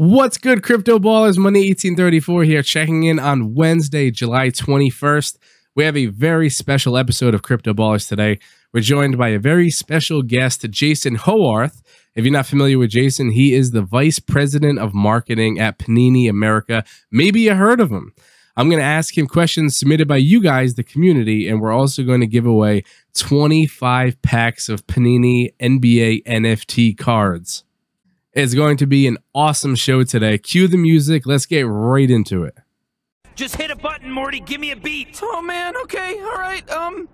What's good, crypto ballers? Money 1834 here, checking in on Wednesday, July 21st. We have a very special episode of Crypto Ballers today. We're joined by a very special guest, Jason Howarth. If you're not familiar with Jason, he is the vice president of marketing at Panini America. Maybe you heard of him. I'm going to ask him questions submitted by you guys, the community, and we're also going to give away 25 packs of Panini NBA NFT cards. It's going to be an awesome show today. Cue the music. Let's get right into it. Just hit a button, Morty. Give me a beat. Oh man, okay, all right. Um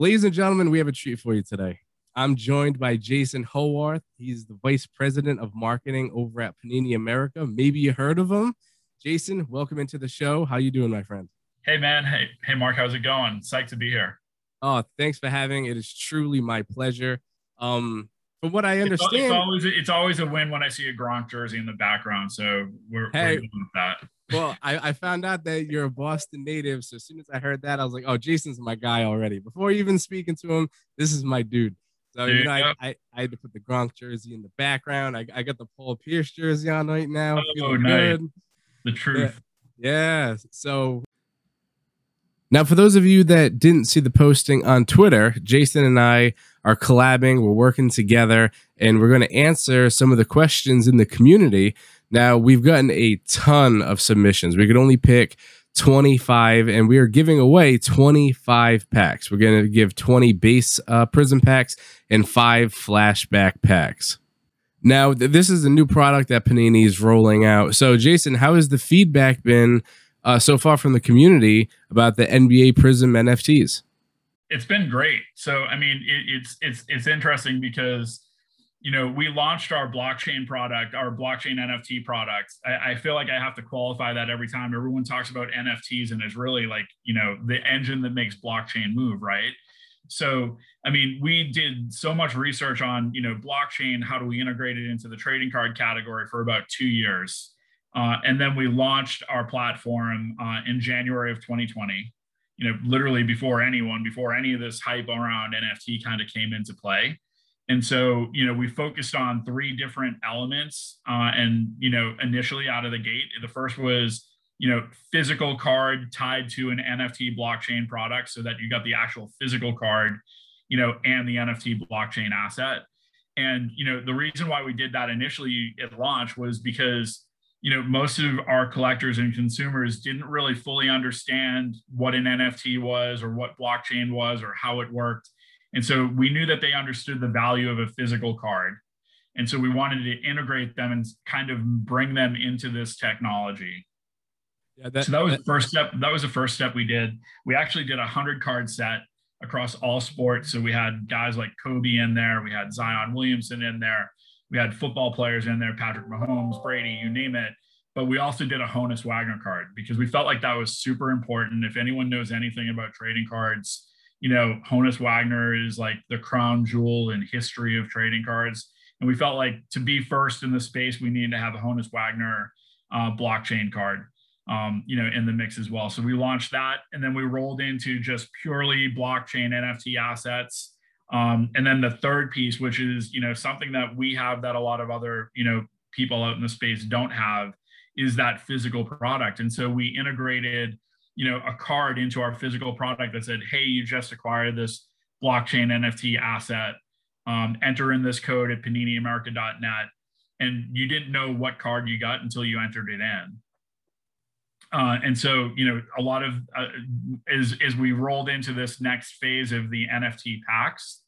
Ladies and gentlemen, we have a treat for you today. I'm joined by Jason Howarth. He's the vice president of marketing over at Panini America. Maybe you heard of him. Jason, welcome into the show. How you doing, my friend? Hey man, hey hey Mark, how's it going? Psyched to be here. Oh, thanks for having. It is truly my pleasure. Um, from what I understand, it's, always it's always a win when I see a Gronk jersey in the background. So we're, Hey. we're with that. Well, I, I found out that you're a Boston native. So as soon as I heard that, I was like, oh, Jason's my guy already. Before even speaking to him, this is my dude. So, you Dude, know, I. I, I had to put the Gronk jersey in the background. I, I got the Paul Pierce jersey on right now. Oh, Feeling nice. good. The truth. Yeah. So now, for those of you that didn't see the posting on Twitter, Jason and I are collabing. We're working together, and we're going to answer some of the questions in the community. Now, we've gotten a ton of submissions. We could only pick 25, and we are giving away 25 packs. We're going to give 20 base uh, prism packs and five flashback packs. Now, th- this is a new product that Panini is rolling out. So, Jason, how has the feedback been uh, so far from the community about the NBA Prism NFTs? It's been great. So I mean, it, it's it's it's interesting because you know we launched our blockchain product, our blockchain NFT product. I, I feel like I have to qualify that every time. Everyone talks about NFTs and is really like you know the engine that makes blockchain move, right? So, I mean, we did so much research on, you know, blockchain. How do we integrate it into the trading card category for about two years, uh, and then we launched our platform uh, in January of 2020. You know, literally before anyone, before any of this hype around NFT kind of came into play. And so, you know, we focused on three different elements. Uh, and, you know, initially out of the gate, the first was, you know, physical card tied to an NFT blockchain product so that you got the actual physical card, you know, and the NFT blockchain asset. And, you know, the reason why we did that initially at launch was because, you know, most of our collectors and consumers didn't really fully understand what an NFT was or what blockchain was or how it worked. And so we knew that they understood the value of a physical card. And so we wanted to integrate them and kind of bring them into this technology. Yeah, so that was the first step. That was the first step we did. We actually did a hundred card set across all sports. So we had guys like Kobe in there. We had Zion Williamson in there. We had football players in there, Patrick Mahomes, Brady, you name it. But we also did a Honus Wagner card because we felt like that was super important. If anyone knows anything about trading cards, you know, Honus Wagner is like the crown jewel in history of trading cards. And we felt like to be first in the space, we needed to have a Honus Wagner uh, blockchain card, um, you know, in the mix as well. So we launched that, and then we rolled into just purely blockchain NFT assets. Um, and then the third piece, which is you know something that we have that a lot of other you know people out in the space don't have, is that physical product. And so we integrated you know a card into our physical product that said, hey, you just acquired this blockchain NFT asset. Um, enter in this code at paniniamerica.net, and you didn't know what card you got until you entered it in. Uh, and so, you know, a lot of uh, as as we rolled into this next phase of the NFT packs,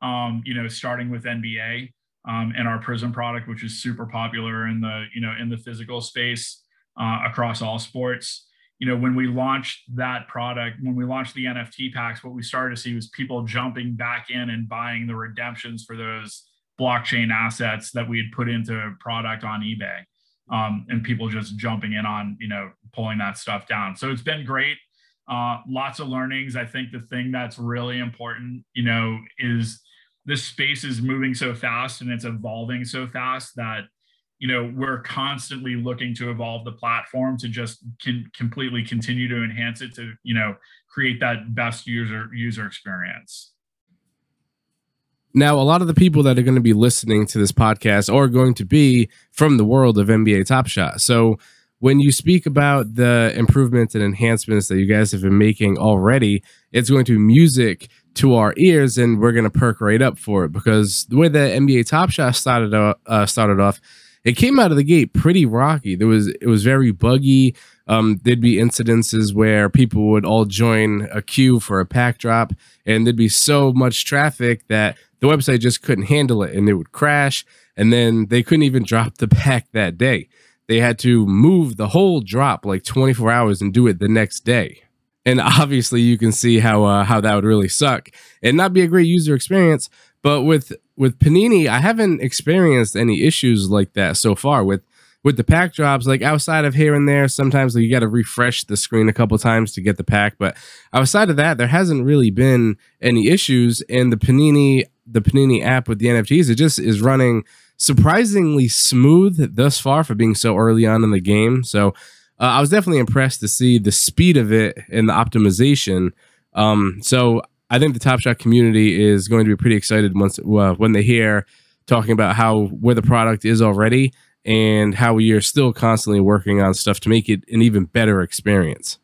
um, you know, starting with NBA um, and our Prism product, which is super popular in the you know in the physical space uh, across all sports. You know, when we launched that product, when we launched the NFT packs, what we started to see was people jumping back in and buying the redemptions for those blockchain assets that we had put into a product on eBay. Um, and people just jumping in on you know pulling that stuff down. So it's been great. Uh, lots of learnings. I think the thing that's really important, you know, is this space is moving so fast and it's evolving so fast that you know we're constantly looking to evolve the platform to just can completely continue to enhance it to you know create that best user user experience. Now a lot of the people that are going to be listening to this podcast are going to be from the world of nba top shot. So when you speak about the improvements and enhancements that you guys have been making already it's going to be music to our ears and we're going to perk right up for it because the way that nba top shot started uh, started off it came out of the gate pretty rocky. There was it was very buggy. Um, there'd be incidences where people would all join a queue for a pack drop, and there'd be so much traffic that the website just couldn't handle it, and it would crash. And then they couldn't even drop the pack that day. They had to move the whole drop like 24 hours and do it the next day. And obviously, you can see how uh, how that would really suck and not be a great user experience. But with with Panini, I haven't experienced any issues like that so far with with the pack drops. Like outside of here and there, sometimes like, you got to refresh the screen a couple times to get the pack. But outside of that, there hasn't really been any issues. And the Panini the Panini app with the NFTs, it just is running surprisingly smooth thus far for being so early on in the game. So uh, I was definitely impressed to see the speed of it and the optimization. Um, so I think the Top Shot community is going to be pretty excited once uh, when they hear talking about how where the product is already and how we are still constantly working on stuff to make it an even better experience.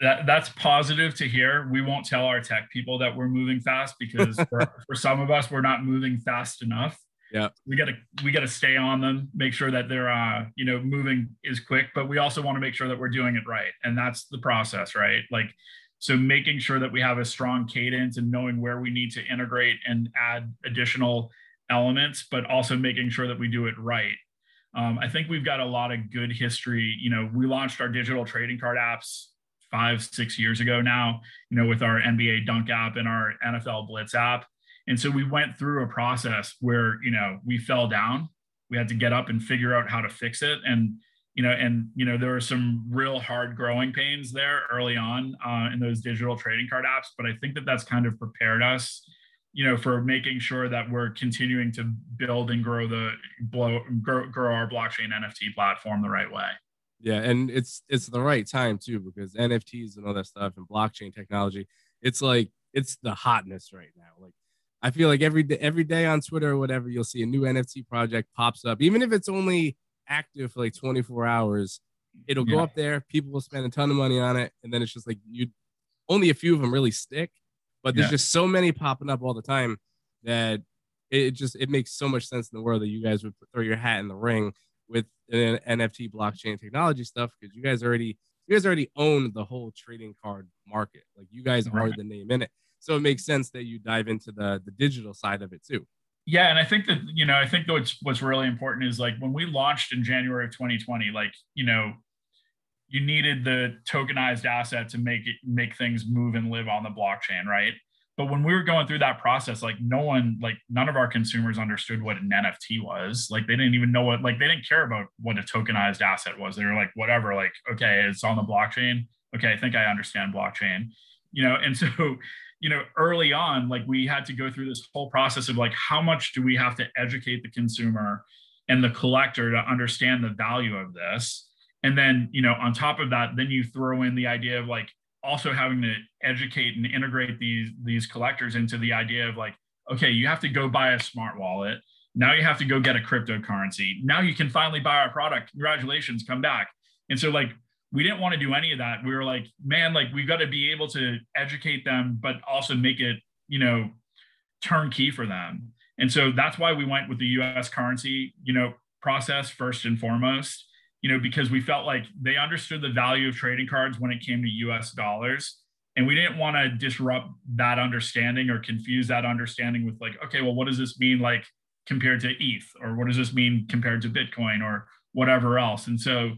That, that's positive to hear. We won't tell our tech people that we're moving fast because for, for some of us, we're not moving fast enough. Yeah, we gotta we gotta stay on them, make sure that they're uh you know moving is quick, but we also want to make sure that we're doing it right, and that's the process, right? Like so making sure that we have a strong cadence and knowing where we need to integrate and add additional elements, but also making sure that we do it right. Um, I think we've got a lot of good history. You know, we launched our digital trading card apps five, six years ago now, you know, with our NBA Dunk app and our NFL Blitz app. And so we went through a process where, you know, we fell down. We had to get up and figure out how to fix it. And you know, and you know, there were some real hard growing pains there early on uh, in those digital trading card apps. But I think that that's kind of prepared us, you know, for making sure that we're continuing to build and grow the blow grow, grow our blockchain NFT platform the right way. Yeah, and it's it's the right time too because NFTs and all that stuff and blockchain technology, it's like it's the hotness right now. Like I feel like every day every day on Twitter or whatever, you'll see a new NFT project pops up, even if it's only active for like 24 hours. It'll go up there, people will spend a ton of money on it, and then it's just like you only a few of them really stick, but there's yeah. just so many popping up all the time that it just it makes so much sense in the world that you guys would throw your hat in the ring with an NFT blockchain technology stuff because you guys already you guys already own the whole trading card market. Like you guys right. are the name in it. So it makes sense that you dive into the the digital side of it too. Yeah, and I think that you know, I think what's what's really important is like when we launched in January of 2020, like you know, you needed the tokenized asset to make it make things move and live on the blockchain, right? But when we were going through that process, like no one, like none of our consumers understood what an NFT was. Like they didn't even know what, like they didn't care about what a tokenized asset was. They were like, whatever, like okay, it's on the blockchain. Okay, I think I understand blockchain. You know, and so you know early on like we had to go through this whole process of like how much do we have to educate the consumer and the collector to understand the value of this? And then you know on top of that then you throw in the idea of like also having to educate and integrate these these collectors into the idea of like okay you have to go buy a smart wallet. Now you have to go get a cryptocurrency. Now you can finally buy our product. Congratulations come back. And so like we didn't want to do any of that. We were like, man, like we've got to be able to educate them, but also make it, you know, turnkey for them. And so that's why we went with the US currency, you know, process first and foremost, you know, because we felt like they understood the value of trading cards when it came to US dollars. And we didn't want to disrupt that understanding or confuse that understanding with like, okay, well, what does this mean like compared to ETH? Or what does this mean compared to Bitcoin or whatever else? And so,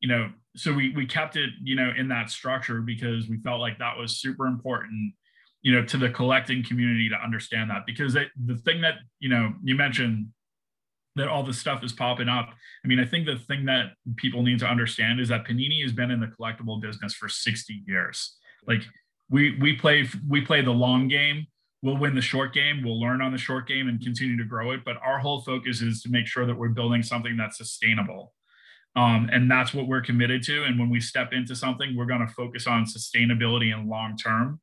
you know, so we we kept it you know in that structure because we felt like that was super important you know to the collecting community to understand that because it, the thing that you know you mentioned that all this stuff is popping up i mean i think the thing that people need to understand is that panini has been in the collectible business for 60 years Like we we play we play the long game. We'll win the short game. We'll learn on the short game and continue to grow it. But our whole focus is to make sure that we're building something that's sustainable. Um, and that's what we're committed to. And when we step into something, we're going to focus on sustainability and long term.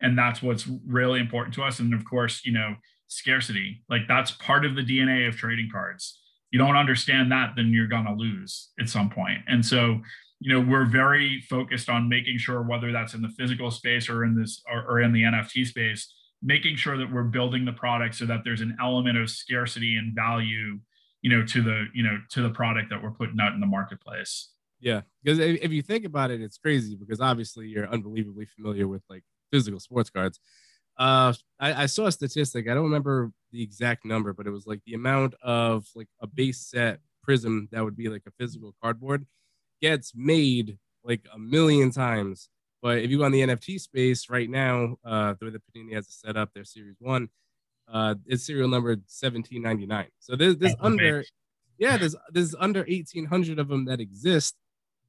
And that's what's really important to us. And of course, you know, scarcity. Like that's part of the DNA of trading cards. You don't understand that, then you're going to lose at some point. And so, you know, we're very focused on making sure whether that's in the physical space or in this or, or in the NFT space, making sure that we're building the product so that there's an element of scarcity and value, you know, to the, you know, to the product that we're putting out in the marketplace. Yeah, because if you think about it, it's crazy because obviously you're unbelievably familiar with like physical sports cards. Uh, I, I, saw a statistic. I don't remember the exact number, but it was like the amount of like a base set prism that would be like a physical cardboard gets made like a million times. But if you go on the NFT space right now, uh, the way the Panini has it set up, their Series One, uh, it's serial number 1799. So there's there's under, yeah, there's there's under 1800 of them that exist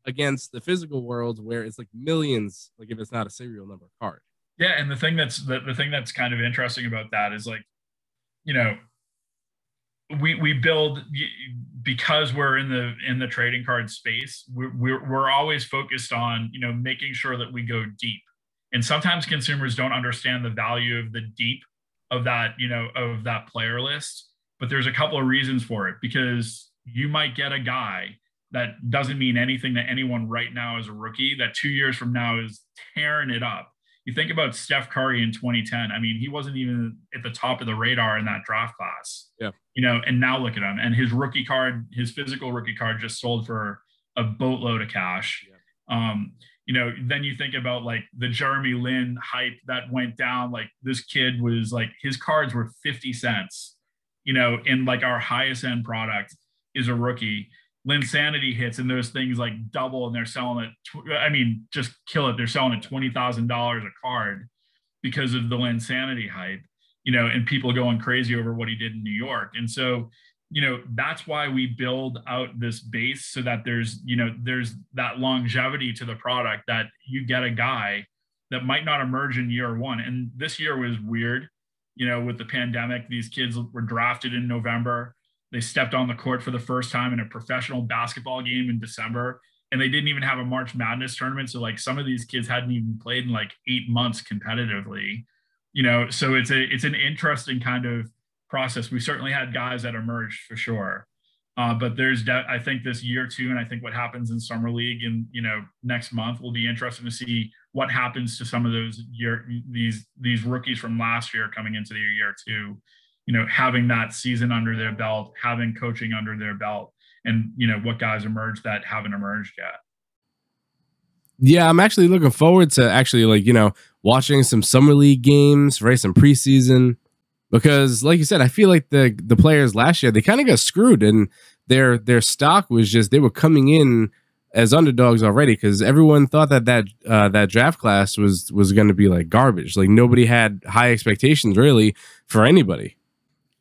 against the physical world where it's like millions, like if it's not a serial number card. Yeah, and the thing that's the, the thing that's kind of interesting about that is like, you know, we we build because we're in the in the trading card space. We're we're, we're always focused on you know making sure that we go deep, and sometimes consumers don't understand the value of the deep of that you know of that player list. But there's a couple of reasons for it because you might get a guy that doesn't mean anything to anyone right now as a rookie that two years from now is tearing it up you think about Steph Curry in 2010. I mean, he wasn't even at the top of the radar in that draft class. Yeah. You know, and now look at him. And his rookie card, his physical rookie card just sold for a boatload of cash. Yeah. Um, you know, then you think about like the Jeremy Lin hype that went down. Like this kid was like his cards were 50 cents, you know, in like our highest end product is a rookie. Linsanity hits and those things like double and they're selling it. I mean, just kill it. They're selling at twenty thousand dollars a card because of the Linsanity hype, you know, and people going crazy over what he did in New York. And so, you know, that's why we build out this base so that there's, you know, there's that longevity to the product that you get a guy that might not emerge in year one. And this year was weird, you know, with the pandemic. These kids were drafted in November they stepped on the court for the first time in a professional basketball game in December, and they didn't even have a March Madness tournament. So like some of these kids hadn't even played in like eight months competitively, you know. So it's a it's an interesting kind of process. We certainly had guys that emerged for sure. Uh, but there's, de- I think, this year too, and I think what happens in summer league and you know next month will be interesting to see what happens to some of those year these these rookies from last year coming into the year two you know, having that season under their belt, having coaching under their belt, and you know what guys emerged that haven't emerged yet. Yeah, I'm actually looking forward to actually like you know watching some summer league games, right? Some preseason, because like you said, I feel like the the players last year they kind of got screwed, and their their stock was just they were coming in as underdogs already because everyone thought that that uh, that draft class was was going to be like garbage. Like nobody had high expectations really for anybody.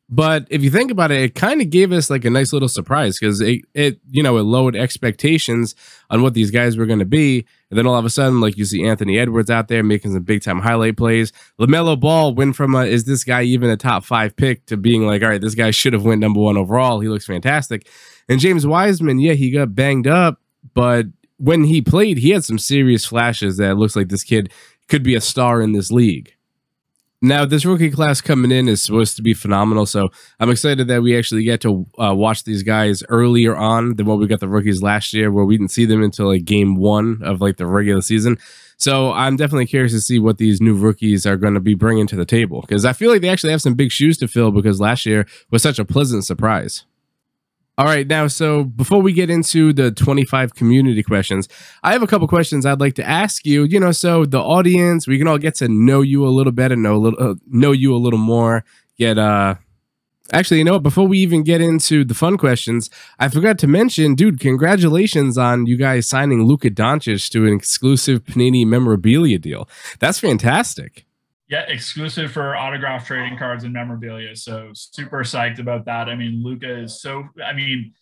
But if you think about it, it kind of gave us like a nice little surprise because it, it, you know, it lowered expectations on what these guys were going to be. And then all of a sudden, like you see Anthony Edwards out there making some big time highlight plays. LaMelo Ball went from a, is this guy even a top five pick to being like, all right, this guy should have went number one overall. He looks fantastic. And James Wiseman, yeah, he got banged up, but when he played, he had some serious flashes that looks like this kid could be a star in this league. Now, this rookie class coming in is supposed to be phenomenal. So I'm excited that we actually get to uh, watch these guys earlier on than what we got the rookies last year, where we didn't see them until like game one of like the regular season. So I'm definitely curious to see what these new rookies are going to be bringing to the table because I feel like they actually have some big shoes to fill because last year was such a pleasant surprise. All right, now, so before we get into the 25 community questions, I have a couple questions I'd like to ask you. You know, so the audience, we can all get to know you a little better, know a little, uh, know you a little more. Get uh, actually, you know, what? before we even get into the fun questions, I forgot to mention, dude, congratulations on you guys signing Luka Doncic to an exclusive Panini memorabilia deal. That's fantastic. Yeah, exclusive for autograph trading cards and memorabilia. So super psyched about that. I mean, Luka is so. I mean,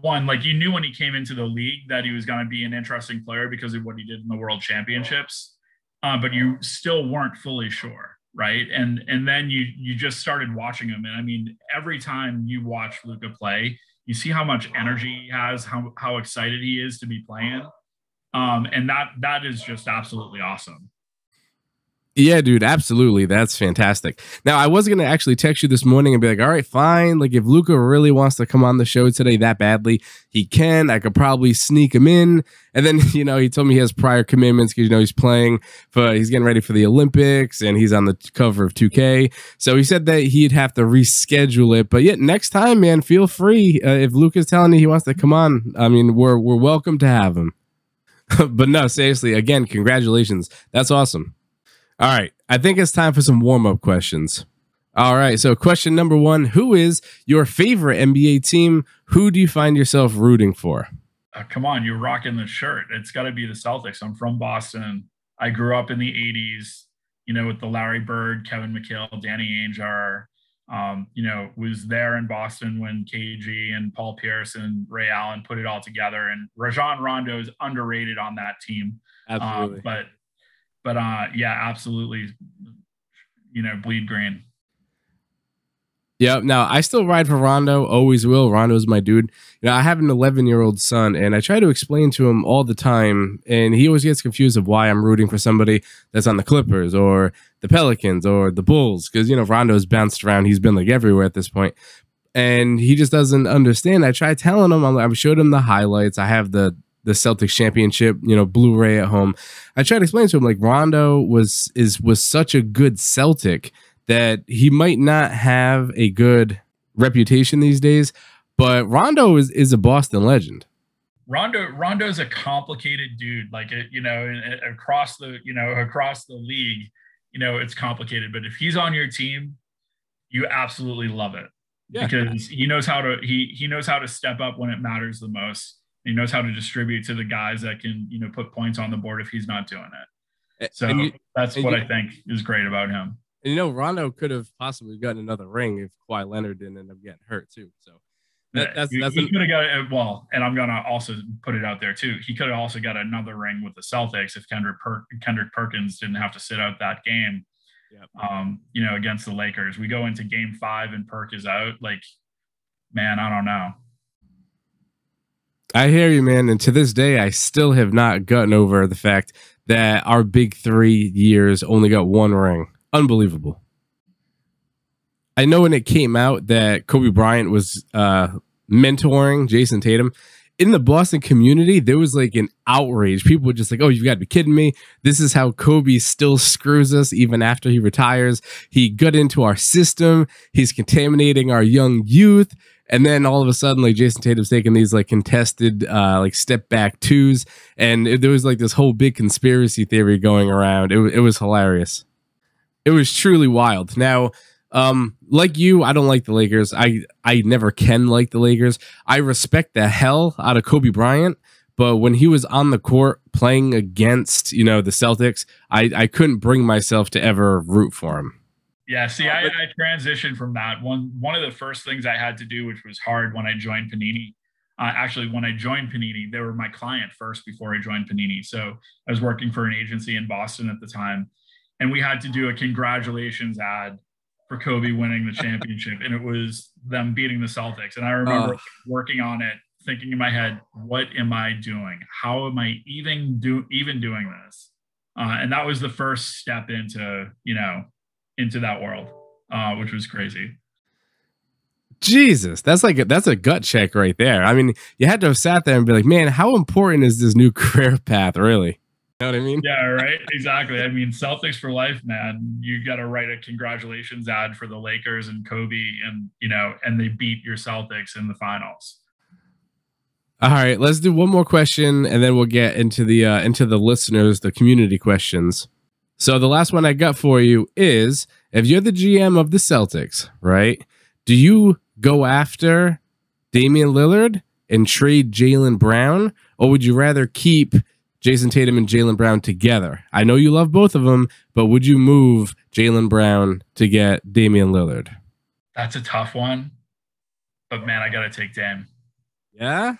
one like you knew when he came into the league that he was going to be an interesting player because of what he did in the World Championships. uh, but you still weren't fully sure, right? And and then you you just started watching him, and I mean, every time you watch Luka play, you see how much energy he has, how how excited he is to be playing, um, and that that is just absolutely awesome. Yeah, dude, absolutely. That's fantastic. Now, I was going to actually text you this morning and be like, all right, fine. Like, if Luka really wants to come on the show today that badly, he can. I could probably sneak him in. And then, you know, he told me he has prior commitments because, you know, he's playing for, he's getting ready for the Olympics and he's on the cover of 2K. So he said that he'd have to reschedule it. But yet, next time, man, feel free. Uh, if Luka's telling you he wants to come on, I mean, we're, we're welcome to have him. but no, seriously, again, congratulations. That's awesome. All right. I think it's time for some warm up questions. All right. So, question number one Who is your favorite NBA team? Who do you find yourself rooting for? Uh, come on, you're rocking the shirt. It's got to be the Celtics. I'm from Boston. I grew up in the 80s, you know, with the Larry Bird, Kevin McHale, Danny Ainge. Um, you know, was there in Boston when KG and Paul Pierce and Ray Allen put it all together. And Rajon Rondo is underrated on that team. Absolutely. Um, but but uh, yeah, absolutely. You know, bleed green. Yeah. Now I still ride for Rondo. Always will. Rondo's my dude. You know, I have an 11 year old son, and I try to explain to him all the time, and he always gets confused of why I'm rooting for somebody that's on the Clippers or the Pelicans or the Bulls, because you know Rondo's bounced around. He's been like everywhere at this point, and he just doesn't understand. I try telling him. I showed him the highlights. I have the the Celtics championship, you know, Blu-ray at home. I tried to explain to him like Rondo was is was such a good Celtic that he might not have a good reputation these days, but Rondo is is a Boston legend. Rondo Rondo's a complicated dude, like uh, you know, across the you know across the league, you know, it's complicated. But if he's on your team, you absolutely love it yeah. because he knows how to he he knows how to step up when it matters the most he knows how to distribute to the guys that can, you know, put points on the board if he's not doing it. So you, that's what you, I think is great about him. And you know, Rondo could have possibly gotten another ring if Kawhi Leonard didn't end up getting hurt too. So that, that's, that's he, could have got it. Well, and I'm gonna also put it out there too. He could have also got another ring with the Celtics if Kendrick per- Kendrick Perkins didn't have to sit out that game. Yep. Um, you know, against the Lakers, we go into Game Five and Perk is out. Like, man, I don't know. I hear you, man. And to this day, I still have not gotten over the fact that our big three years only got one ring. Unbelievable. I know when it came out that Kobe Bryant was uh, mentoring Jayson Tatum. In the Boston community, there was like an outrage. People were just like, oh, you've got to be kidding me. This is how Kobe still screws us even after he retires. He got into our system. He's contaminating our young youth. And then all of a sudden, like Jayson Tatum's taking these like contested, uh, like step back twos, and it, there was like this whole big conspiracy theory going around. It, it was hilarious. It was truly wild. Now, um, like you, I don't like the Lakers. I I never can like the Lakers. I respect the hell out of Kobe Bryant, but when he was on the court playing against you know the Celtics, I I couldn't bring myself to ever root for him. Yeah, see, I, I transitioned from that. One one of the first things I had to do, which was hard when I joined Panini. Uh, actually, when I joined Panini, they were my client first before I joined Panini. So I was working for an agency in Boston at the time, and we had to do a congratulations ad for Kobe winning the championship, and it was them beating the Celtics. And I remember uh. working on it, thinking in my head, "What am I doing? How am I even do even doing this?" Uh, and that was the first step into you know into that world, uh, which was crazy. Jesus, that's like a, that's a gut check right there. I mean, you had to have sat there and be like, man, how important is this new career path, really? You know what I mean? Yeah, right. Exactly. I mean, Celtics for life, man. You got to write a congratulations ad for the Lakers and Kobe, and you know, and they beat your Celtics in the finals. All right, let's do one more question, and then we'll get into the uh, into the listeners, the community questions. So the last one I got for you is if you're the GM of the Celtics, right? Do you go after Damian Lillard and trade Jaylen Brown, or would you rather keep Jayson Tatum and Jaylen Brown together? I know you love both of them, but would you move Jaylen Brown to get Damian Lillard? That's a tough one, but man, I gotta take Dame. Yeah,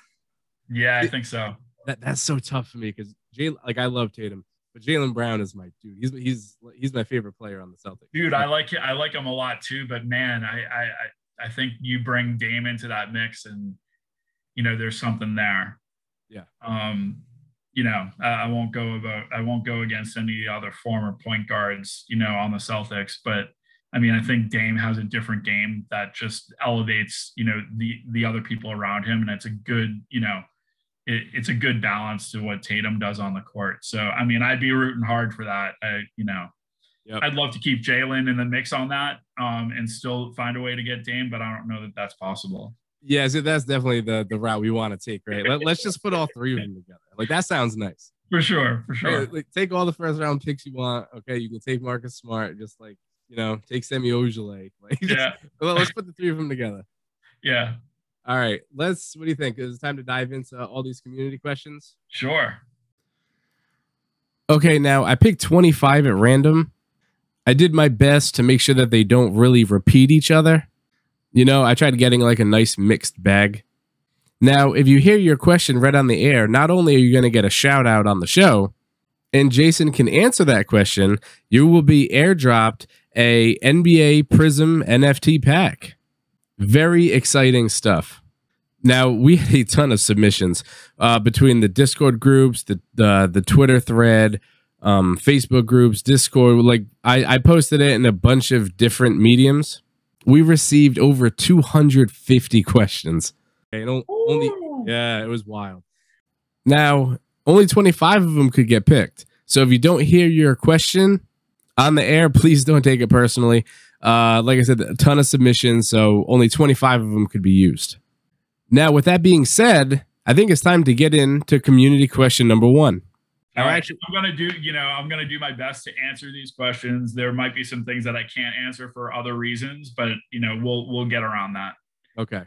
yeah, I think so. That that's so tough for me because Jaylen, like I love Tatum, But Jaylen Brown is my dude. He's he's he's my favorite player on the Celtics. Dude, I like I like him a lot too. But man, I I I think you bring Dame into that mix, and you know there's something there. Yeah. Um, you know, I, I won't go about I won't go against any other former point guards, you know, on the Celtics, but I mean, I think Dame has a different game that just elevates, you know, the the other people around him, and it's a good, you know, it, it's a good balance to what Tatum does on the court. So, I mean, I'd be rooting hard for that. I, you know, yep. I'd love to keep Jaylen in the mix on that, um, and still find a way to get Dame, but I don't know that that's possible. Yeah, so that's definitely the the route we want to take, right? Let, us just put all three of them together. Like that sounds nice. For sure, for sure. like, take all the first round picks you want. Okay, you can take Marcus Smart, just like you know, take Semi Ojeleye. Like, yeah. let's put the three of them together. Yeah. All right. Let's. What do you think? Is it time to dive into all these community questions? Sure. Okay. Now I picked 25 at random. I did my best to make sure that they don't really repeat each other. You know, I tried getting like a nice mixed bag. Now, if you hear your question read on the air, not only are you going to get a shout out on the show, and Jason can answer that question, you will be airdropped a NBA Prism NFT pack. Very exciting stuff. Now we had a ton of submissions uh, between the Discord groups, the the, the Twitter thread, um, Facebook groups, Discord. Like I, I posted it in a bunch of different mediums. We received over 250 questions. Okay, only, yeah, it was wild. Now only 25 of them could get picked. So if you don't hear your question on the air, please don't take it personally. Uh, like I said, a ton of submissions, so only 25 of them could be used. Now, with that being said, I think it's time to get into community question number one. All right, I'm going to do, you know, I'm going to do my best to answer these questions. There might be some things that I can't answer for other reasons, but you know, we'll we'll get around that. Okay.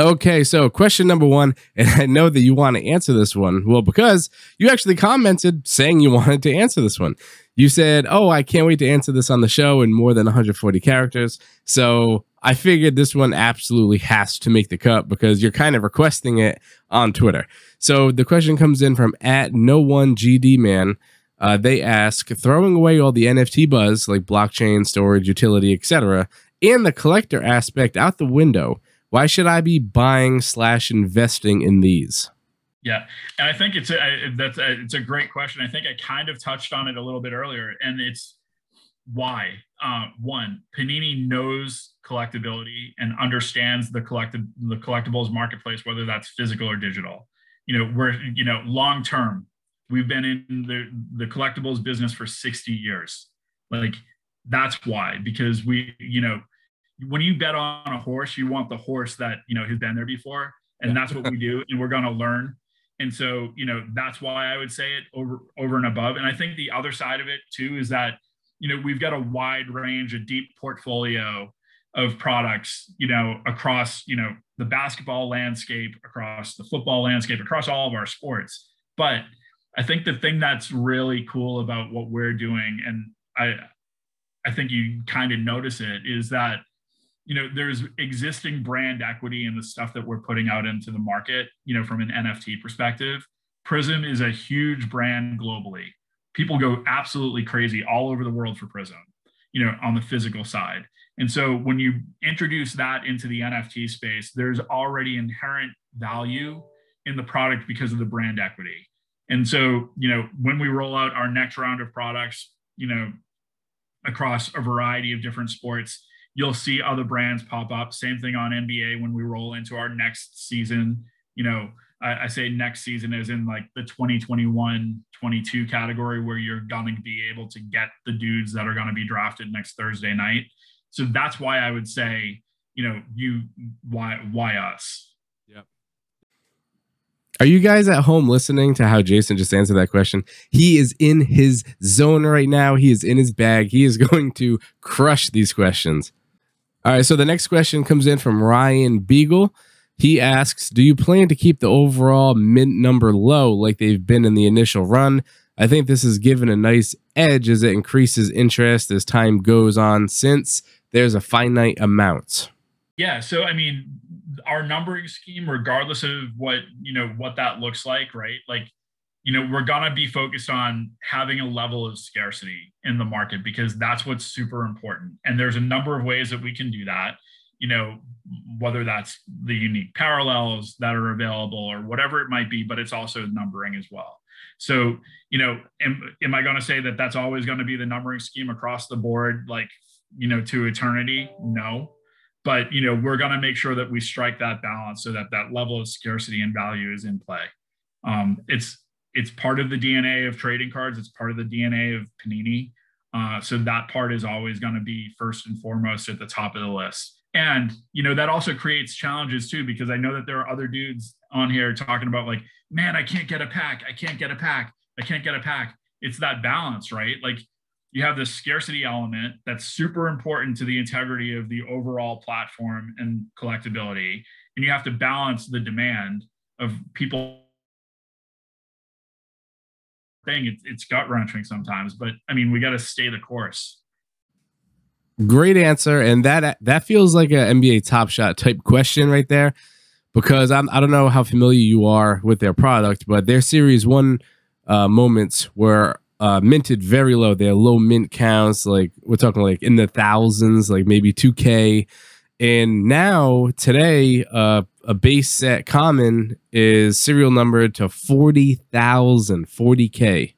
Okay, so question number one, and I know that you want to answer this one. Well, because you actually commented saying you wanted to answer this one. You said, Oh, I can't wait to answer this on the show in more than 140 characters. So I figured this one absolutely has to make the cut because you're kind of requesting it on Twitter. So the question comes in from at no one GD man. Uh, they ask, throwing away all the NFT buzz like blockchain, storage, utility, etc., and the collector aspect out the window why should I be buying slash investing in these? Yeah, and I think it's a that's a, it's a great question. I think I kind of touched on it a little bit earlier, and it's why. Uh, one, Panini knows collectability and understands the collective the collectibles marketplace, whether that's physical or digital. You know, we're you know long term. We've been in the the collectibles business for sixty years. Like that's why, because we you know when you bet on a horse, you want the horse that you know has been there before, and that's what we do, and we're going to learn. And so, you know, that's why I would say it over over and above. And I think the other side of it too is that you know we've got a wide range, a deep portfolio of products, you know, across you know the basketball landscape, across the football landscape, across all of our sports. But I think the thing that's really cool about what we're doing, and I I think you kind of notice it, is that you know there's existing brand equity in the stuff that we're putting out into the market you know from an nft perspective. Prism is a huge brand globally. People go absolutely crazy all over the world for prism you know on the physical side. And so when you introduce that into the nft space there's already inherent value in the product because of the brand equity. And so you know when we roll out our next round of products you know across a variety of different sports you'll see other brands pop up. Same thing on NBA when we roll into our next season. You know, I, I say next season is in like the 2021 22 category where you're going to be able to get the dudes that are going to be drafted next Thursday night. So that's why I would say, you know, you why why us? Yep. Are you guys at home listening to how Jason just answered that question? He is in his zone right now. He is in his bag. He is going to crush these questions. All right, so the next question comes in from Ryan Beagle. He asks, "Do you plan to keep the overall mint number low like they've been in the initial run? I think this is given a nice edge as it increases interest as time goes on since there's a finite amount." Yeah, so I mean, our numbering scheme regardless of what, you know, what that looks like, right? Like you know, we're going to be focused on having a level of scarcity in the market because that's what's super important. And there's a number of ways that we can do that, you know, whether that's the unique parallels that are available or whatever it might be, but it's also numbering as well. So, you know, am, am I going to say that that's always going to be the numbering scheme across the board, like, you know, to eternity? No. But, you know, we're going to make sure that we strike that balance so that that level of scarcity and value is in play. Um, it's it's part of the DNA of trading cards. It's part of the DNA of Panini. Uh, so that part is always going to be first and foremost at the top of the list. And you know that also creates challenges too because I know that there are other dudes on here talking about like, man, I can't get a pack. I can't get a pack. I can't get a pack. It's that balance, right? Like you have this scarcity element that's super important to the integrity of the overall platform and collectability, and you have to balance the demand of people thing. It's, it's gut wrenching sometimes, but I mean, we got to stay the course. Great answer, and that that feels like an NBA Top Shot type question right there, because I'm I don't know how familiar you are with their product, but their Series One uh, moments were uh, minted very low. They're low mint counts, like we're talking like in the thousands, like maybe two K. And now today, uh, a base set common is serial number to 40,000, 40K,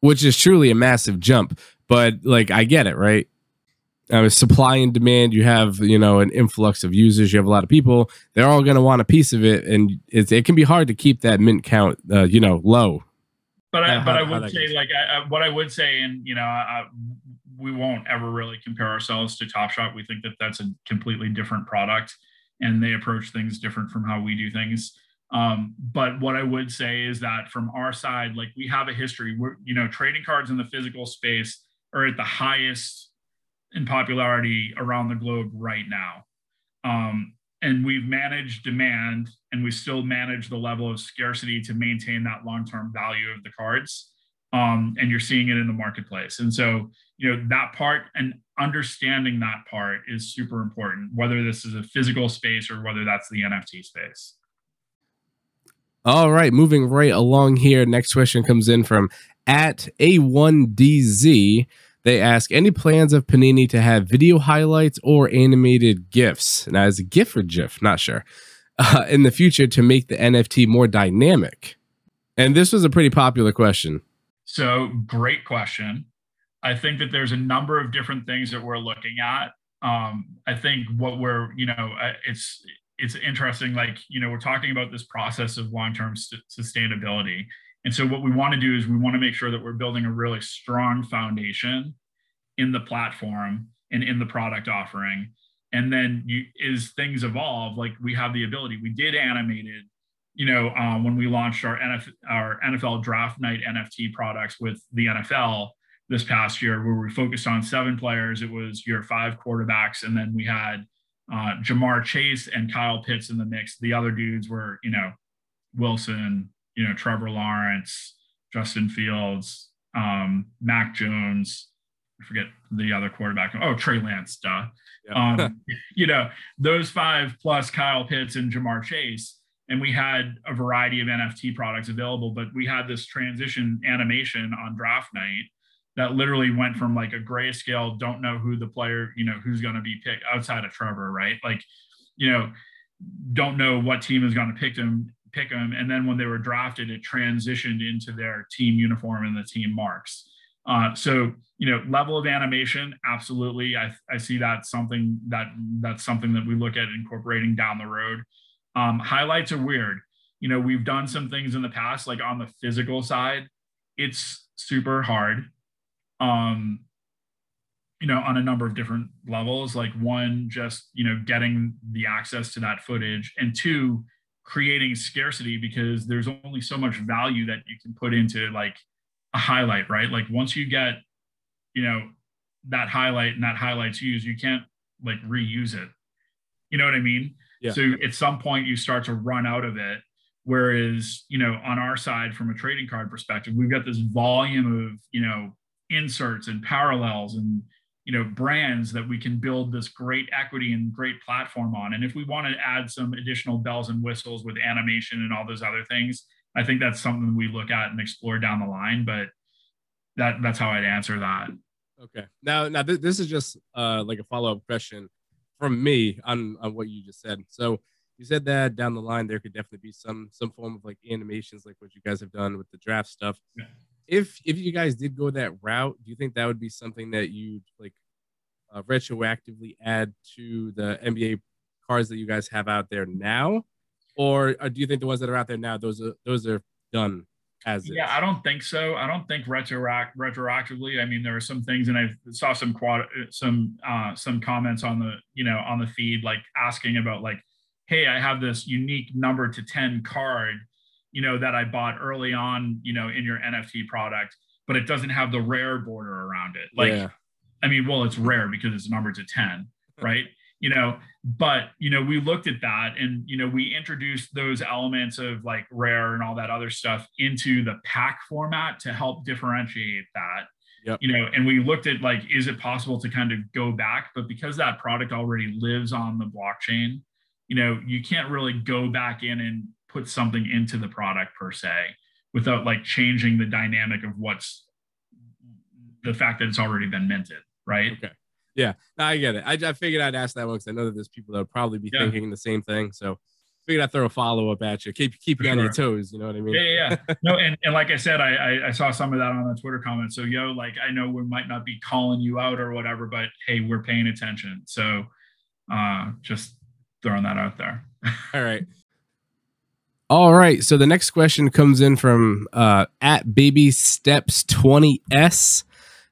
which is truly a massive jump. But like, I get it, right? Uh, supply and demand, you have, you know, an influx of users, you have a lot of people, they're all going to want a piece of it. And it can be hard to keep that mint count, uh, you know, low. But I, but I would say, like, I, what I would say, and, you know, I, we won't ever really compare ourselves to Top Shot. We think that that's a completely different product and they approach things different from how we do things. Um, but what I would say is that from our side, like we have a history. We're, you know, trading cards in the physical space are at the highest in popularity around the globe right now. Um, and we've managed demand and we still manage the level of scarcity to maintain that long-term value of the cards um, and you're seeing it in the marketplace. And so, you know, that part and understanding that part is super important, whether this is a physical space or whether that's the NFT space. All right, moving right along here. Next question comes in from at A1DZ. They ask any plans of Panini to have video highlights or animated GIFs? Now, as a GIF or GIF, not sure, uh, in the future to make the NFT more dynamic. And this was a pretty popular question. So, great question. I think that there's a number of different things that we're looking at. Um, I think what we're, you know, it's it's interesting. Like, you know, we're talking about this process of long-term st- sustainability, and so what we want to do is we want to make sure that we're building a really strong foundation in the platform and in the product offering. And then you, as things evolve, like we have the ability. We did animated you know, um, when we launched our, our NFL draft night NFT products with the NFL this past year, where we focused on seven players, it was your five quarterbacks, and then we had uh, Ja'Marr Chase and Kyle Pitts in the mix. The other dudes were, you know, Wilson, you know, Trevor Lawrence, Justin Fields, um, Mac Jones. I forget the other quarterback. Oh, Trey Lance, duh. Yeah. um, you know, those five plus Kyle Pitts and Ja'Marr Chase and we had a variety of NFT products available, but we had this transition animation on draft night that literally went from like a grayscale, don't know who the player, you know, who's going to be picked outside of Trevor, right? Like, you know, don't know what team is going to pick them, pick them. And then when they were drafted, it transitioned into their team uniform and the team marks. Uh, so, you know, level of animation, absolutely. I, I see that something that that's something that we look at incorporating down the road. Um, highlights are weird. You know, we've done some things in the past, like on the physical side, it's super hard. Um, you know, on a number of different levels. Like one, just you know, getting the access to that footage, and two, creating scarcity because there's only so much value that you can put into like a highlight, right? Like once you get, you know, that highlight and that highlight's used, you can't like reuse it. You know what I mean? Yeah. So at some point you start to run out of it. Whereas, you know, on our side from a trading card perspective, we've got this volume of, you know, inserts and parallels and, you know, brands that we can build this great equity and great platform on. And if we want to add some additional bells and whistles with animation and all those other things, I think that's something we look at and explore down the line, but that that's how I'd answer that. Okay. Now, now th- this is just uh, like a follow up question from me on on what you just said. So you said that down the line there could definitely be some some form of like animations, like what you guys have done with the draft stuff. Yeah. If if you guys did go that route, do you think that would be something that you'd like uh, retroactively add to the NBA cards that you guys have out there now, or, or do you think the ones that are out there now those are those are done as yeah is? i don't think so. I don't think retroact retroactively. I mean there are some things and i saw some quad some uh some comments on the you know on the feed like asking about like hey i have this unique number to 10 card you know that i bought early on you know in your nft product but it doesn't have the rare border around it. Like Yeah. i mean well it's rare because it's numbered to 10 right? You know but you know we looked at that and you know we introduced those elements of like rare and all that other stuff into the pack format to help differentiate that. Yep. you know and we looked at like is it possible to kind of go back? But because that product already lives on the blockchain you know you can't really go back in and put something into the product per se without like changing the dynamic of what's the fact that it's already been minted right Okay. Yeah, no, I get it. I, I figured I'd ask that one because I know that there's people that would probably be Yeah. thinking the same thing. So figured I'd throw a follow up at you, keep keep you on your toes. You know what I mean? Yeah, yeah, yeah. No, and, and like I said, I, I I saw some of that on the Twitter comments. So yo, like I know we might not be calling you out or whatever, but hey, we're paying attention. So uh just throwing that out there. All right. All right. So the next question comes in from uh, at baby steps 20s.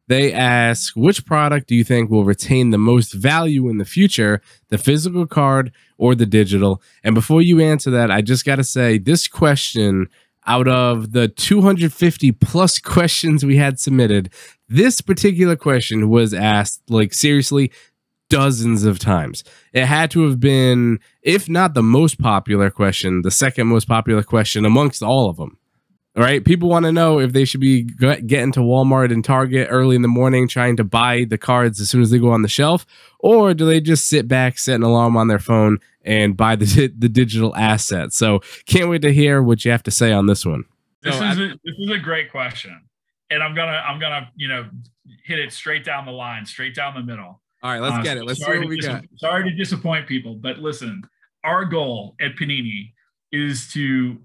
They ask, which product do you think will retain the most value in the future, the physical card or the digital? And before you answer that, I just got to say this question out of the 250 plus questions we had submitted, this particular question was asked like seriously dozens of times. It had to have been, if not the most popular question, the second most popular question amongst all of them. All right. People want to know if they should be getting to Walmart and Target early in the morning trying to buy the cards as soon as they go on the shelf, or do they just sit back, set an alarm on their phone, and buy the, the digital asset? So can't wait to hear what you have to say on this one. This So is I- a, this is a great question, and I'm gonna I'm gonna you know hit it straight down the line, straight down the middle. All right, let's Uh, get it. Let's see what we dis- got. Sorry to disappoint people, but listen, our goal at Panini is to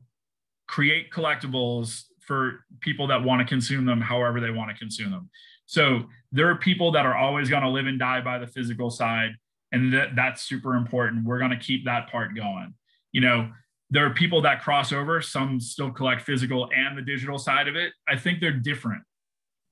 create collectibles for people that want to consume them however they want to consume them. So there are people that are always going to live and die by the physical side, and that, that's super important. We're going to keep that part going. You know, there are people that cross over. Some still collect physical and the digital side of it. I think they're different,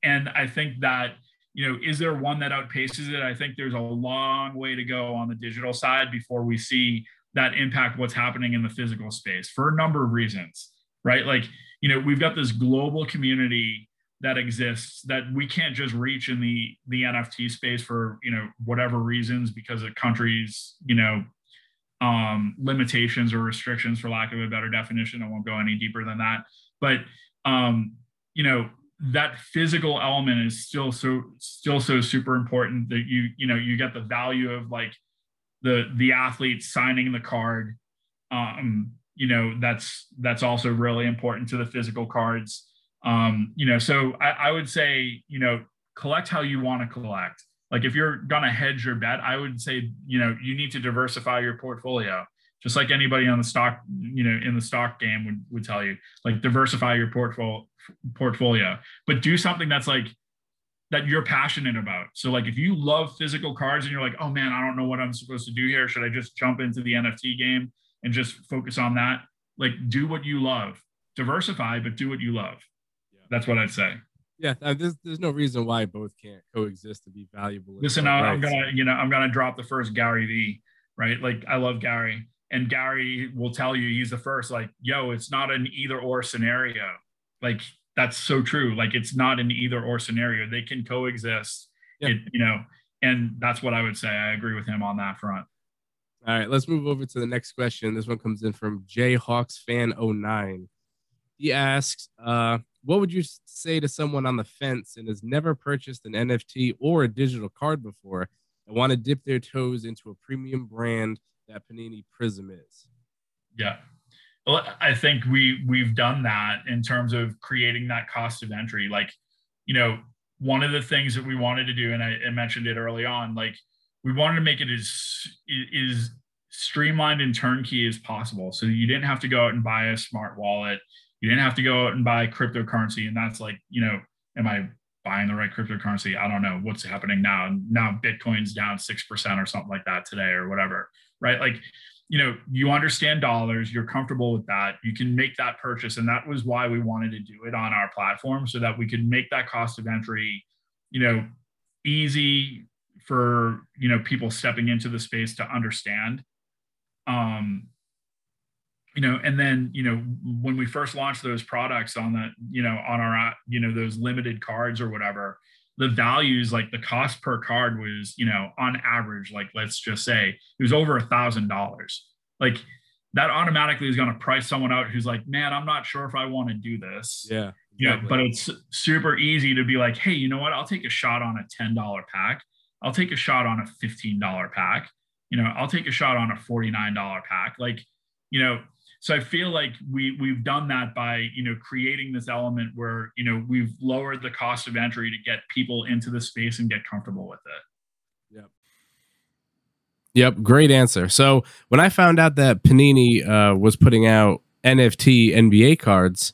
and I think that you know, is there one that outpaces it? I think there's a long way to go on the digital side before we see that impact what's happening in the physical space for a number of reasons, right? Like, you know, we've got this global community that exists that we can't just reach in the the NFT space for, you know, whatever reasons because of countries, you know, um limitations or restrictions for lack of a better definition. I won't go any deeper than that. But um, you know, that physical element is still so still so super important that you you know you get the value of like the the athlete signing the card. Um you know that's that's also really important to the physical cards. Um you know so i, I would say you know collect how you want to collect. Like if you're gonna hedge your bet i would say you know you need to diversify your portfolio just like anybody on the stock you know in the stock game would, would tell you like diversify your portfolio portfolio but do something that's like that you're passionate about. So like if you love physical cards and you're like oh man i don't know what i'm supposed to do here. Should i just jump into the nft game and just focus on that? Like do what you love. Diversify but do what you love. Yeah. that's what i'd say. Yeah, there's, there's no reason why both can't coexist to be valuable. listen I- own i'm gonna you know i'm gonna drop the first gary v right? Like i love gary and gary will tell you he's the first like yo it's not an either or scenario like that's so true like it's not an either or scenario they can coexist Yeah. it, you know and that's what i would say i agree with him on that front All right, let's move over to the next question. This one comes in from Jayhawks fan 09. He asks, uh, what would you say to someone on the fence and has never purchased an NFT or a digital card before and want to dip their toes into a premium brand that Panini Prism is? yeah Well, I think we we've done that in terms of creating that cost of entry. Like, you know, one of the things that we wanted to do, and I, I mentioned it early on, like we wanted to make it as is streamlined and turnkey as possible. So you didn't have to go out and buy a smart wallet. You didn't have to go out and buy cryptocurrency. And that's like, you know, am I buying the right cryptocurrency? I don't know what's happening now. Now Bitcoin's down 6% or something like that today or whatever, right? Like, you know, you understand dollars, you're comfortable with that, you can make that purchase. And that was why we wanted to do it on our platform so that we could make that cost of entry, you know, easy for, you know, people stepping into the space to understand. Um, you know, and then, you know, when we first launched those products on the, you know, on our, you know, those limited cards or whatever, the values like the cost per card was you know on average like let's just say it was over a thousand dollars. Like that automatically is going to price someone out who's like man i'm not sure if i want to do this. Yeah. exactly. but it's super easy to be like hey you know what? I'll take a shot on a $10 pack. I'll take a shot on a $15 pack. You know i'll take a shot on a $49 pack. Like you know so I feel like we we've done that by you know creating this element where you know we've lowered the cost of entry to get people into the space and get comfortable with it. Yep, Yep. great answer. So when I found out that Panini uh, was putting out NFT NBA cards,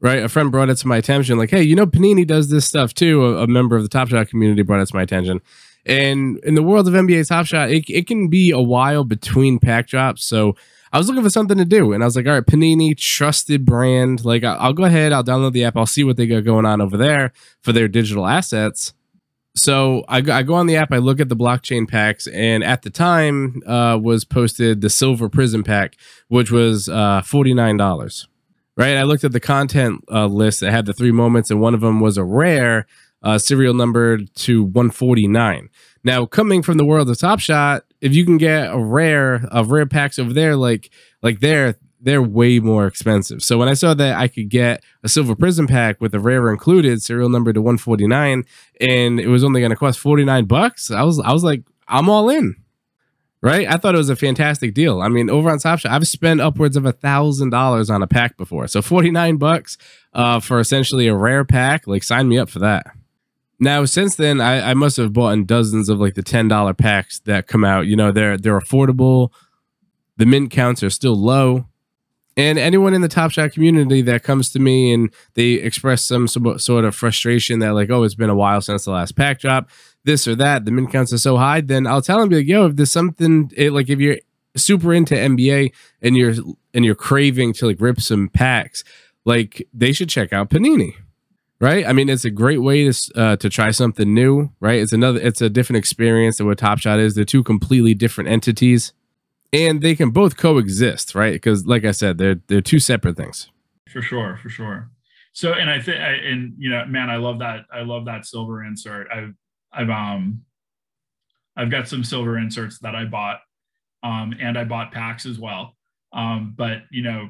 right? A friend brought it to my attention, like, "Hey, you know, Panini does this stuff too." A, a member of the Top Shot community brought it to my attention. And in the world of NBA Top Shot, it, it can be a while between pack drops. So I was looking for something to do, and I was like, "All right, Panini, trusted brand. Like, I'll go ahead, I'll download the app, I'll see what they got going on over there for their digital assets." so I, go- I go on the app i look at the blockchain packs and at the time uh, was posted the silver prism pack which was uh, $49 right i looked at the content uh, list that had the three moments and one of them was a rare uh, serial numbered to 149 now coming from the world of top shot if you can get a rare of rare packs over there like like they're they're way more expensive. So when i saw that i could get a silver prism pack with a rare included serial number to 149 and it was only going to cost 49 bucks i was i was like i'm all in. Right? I thought it was a fantastic deal. I mean over on top shot i've spent upwards of a thousand dollars on a pack before. So 49 bucks uh, for essentially a rare pack like sign me up for that now since then i, I must have bought in dozens of like the $10 packs that come out. You know they're they're affordable. The mint counts are still low. And anyone in the Top Shot community that comes to me and they express some so- sort of frustration that like, oh, it's been a while since the last pack drop, this or that, the min counts are so high, then I'll tell them be like, yo, if there's something it, like if you're super into NBA and you're and you're craving to like rip some packs, like they should check out Panini. Right, I mean, it's a great way to uh, to try something new. Right, it's another, it's a different experience than what Top Shot is. They're two completely different entities and they can both coexist, right? Because, like I said, they're they're two separate things. For sure, for sure. So, and I think, and you know, man, I love that. I love that silver insert. I've, I've, um, I've got some silver inserts that I bought, um, and I bought packs as well. Um, but you know,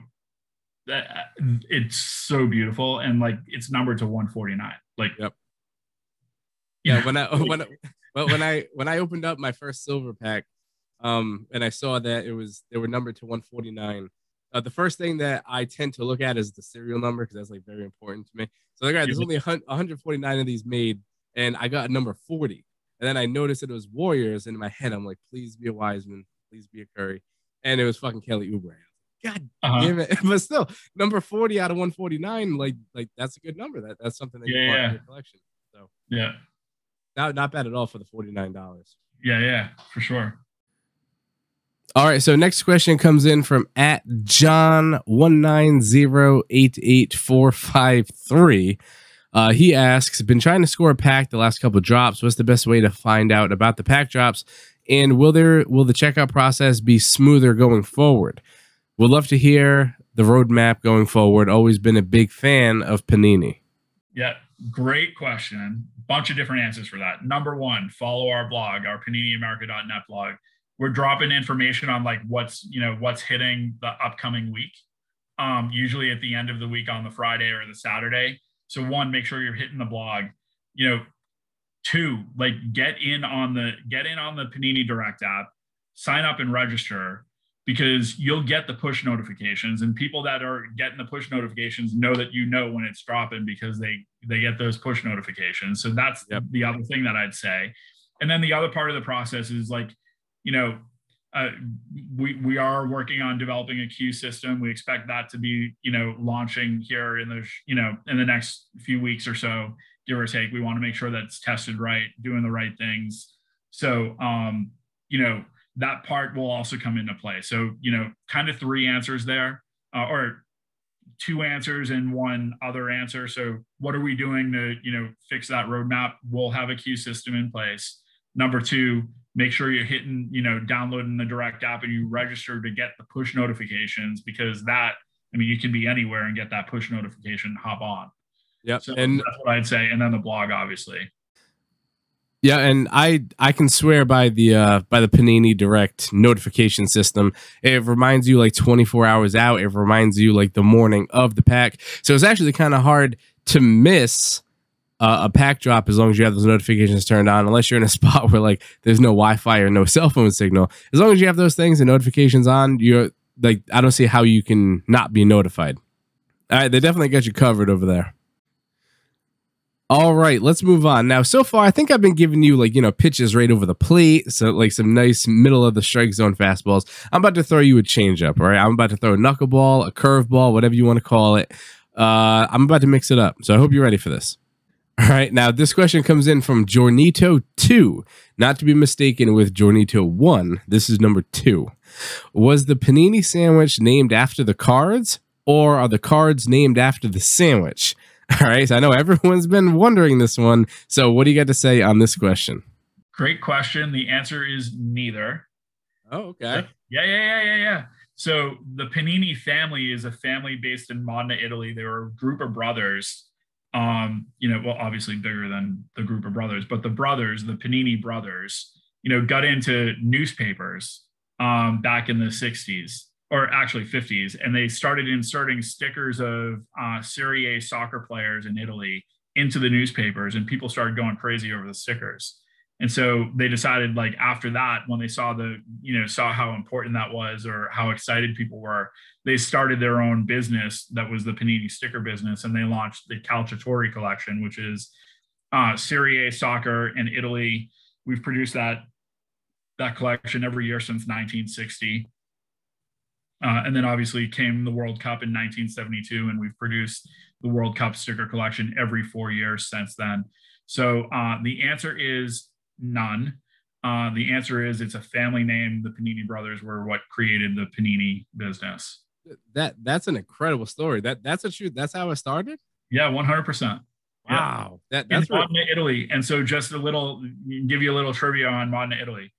that it's so beautiful, and like it's numbered to 149. Like, Yep. yeah, when I when I- well, when I when I opened up my first silver pack, um, and I saw that it was they were numbered to 149. Uh, the first thing that I tend to look at is the serial number because that's like very important to me. So like, right, there's only a 149 of these made, and I got number 40. And then I noticed that it was Warriors, and in my head, I'm like, please be a Wiseman, please be a Curry, and it was fucking Kelly Oubre. God uh-huh. damn it! But still, number 40 out of 149, like like that's a good number. That that's something that you Yeah, want in yeah. your collection. So yeah, not not bad at all for the 49 dollars. yeah, yeah, for sure. All right, so next question comes in from at John one nine zero eight eight four five three. Uh, he asks, "Been trying to score a pack the last couple of drops. What's the best way to find out about the pack drops? And will there will the checkout process be smoother going forward? Would love to hear the roadmap going forward. Always been a big fan of Panini. Yeah, great question. Bunch of different answers for that. Number one, follow our blog, our paniniamerica.net blog. We're dropping information on like what's you know what's hitting the upcoming week. Um, usually at the end of the week on the Friday or the Saturday. So one, make sure you're hitting the blog. You know, two, like get in on the get in on the Panini Direct app, sign up and register. Because you'll get the push notifications and people that are getting the push notifications know that you know when it's dropping because they they get those push notifications. So that's Yep. the other thing that i'd say. And then the other part of the process is like you know uh, we we are working on developing a queue system. We expect that to be you know launching here in the you know in the next few weeks or so give or take. We want to make sure that's tested right doing the right things. So um you know that part will also come into play. So, you know, kind of three answers there, uh, or two answers and one other answer. So, what are we doing to, you know, fix that roadmap? We'll have a queue system in place. Number two, make sure you're hitting, you know, downloading the direct app and you register to get the push notifications because that, I mean, you can be anywhere and get that push notification, hop on. Yeah. So and that's what I'd say. And then the blog, obviously. Yeah, and I I can swear by the uh by the Panini Direct notification system. It reminds you like 24 hours out. It reminds you like the morning of the pack. So it's actually kind of hard to miss uh, a pack drop as long as you have those notifications turned on. Unless you're in a spot where like there's no Wi-Fi or no cell phone signal. As long as you have those things and notifications on, you're like I don't see how you can not be notified. All right, they definitely got you covered over there. All right, let's move on. Now, so far, I think I've been giving you like, you know, pitches right over the plate. So, like some nice middle of the strike zone fastballs. I'm about to throw you a changeup, all right? I'm about to throw a knuckleball, a curveball, whatever you want to call it. Uh, I'm about to mix it up. So, I hope you're ready for this. All right, now this question comes in from Jornito2, not to be mistaken with Jornito1. This is number two. Was the panini sandwich named after the cards, or are the cards named after the sandwich? All right. So I know everyone's been wondering this one. So what do you got to say on this question? Great question. The answer is neither. Oh, okay. Yeah, yeah, yeah, yeah, yeah. So the Panini family is a family based in Modena, Italy. They were a group of brothers. Um, you know, well, obviously bigger than the group of brothers, but the brothers, the Panini brothers, you know, got into newspapers um, back in the 60s or actually 50s, and they started inserting stickers of uh, Serie A soccer players in Italy into the newspapers, and people started going crazy over the stickers. And so they decided, like after that, when they saw the, you know, saw how important that was or how excited people were, they started their own business that was the Panini sticker business, and they launched the Calciatori collection, which is uh, Serie A soccer in Italy. We've produced that that collection every year since 1960. Uh, and then obviously came the World Cup in 1972, and we've produced the World Cup sticker collection every four years since then. So uh, the answer is none. Uh, the answer is it's a family name. The Panini brothers were what created the Panini business. That that's an incredible story. That that's a true. That's how it started. Yeah, 100%. Yeah. Wow. That That's real- Modena, Italy. And so just a little, give you a little trivia on Modena, Italy.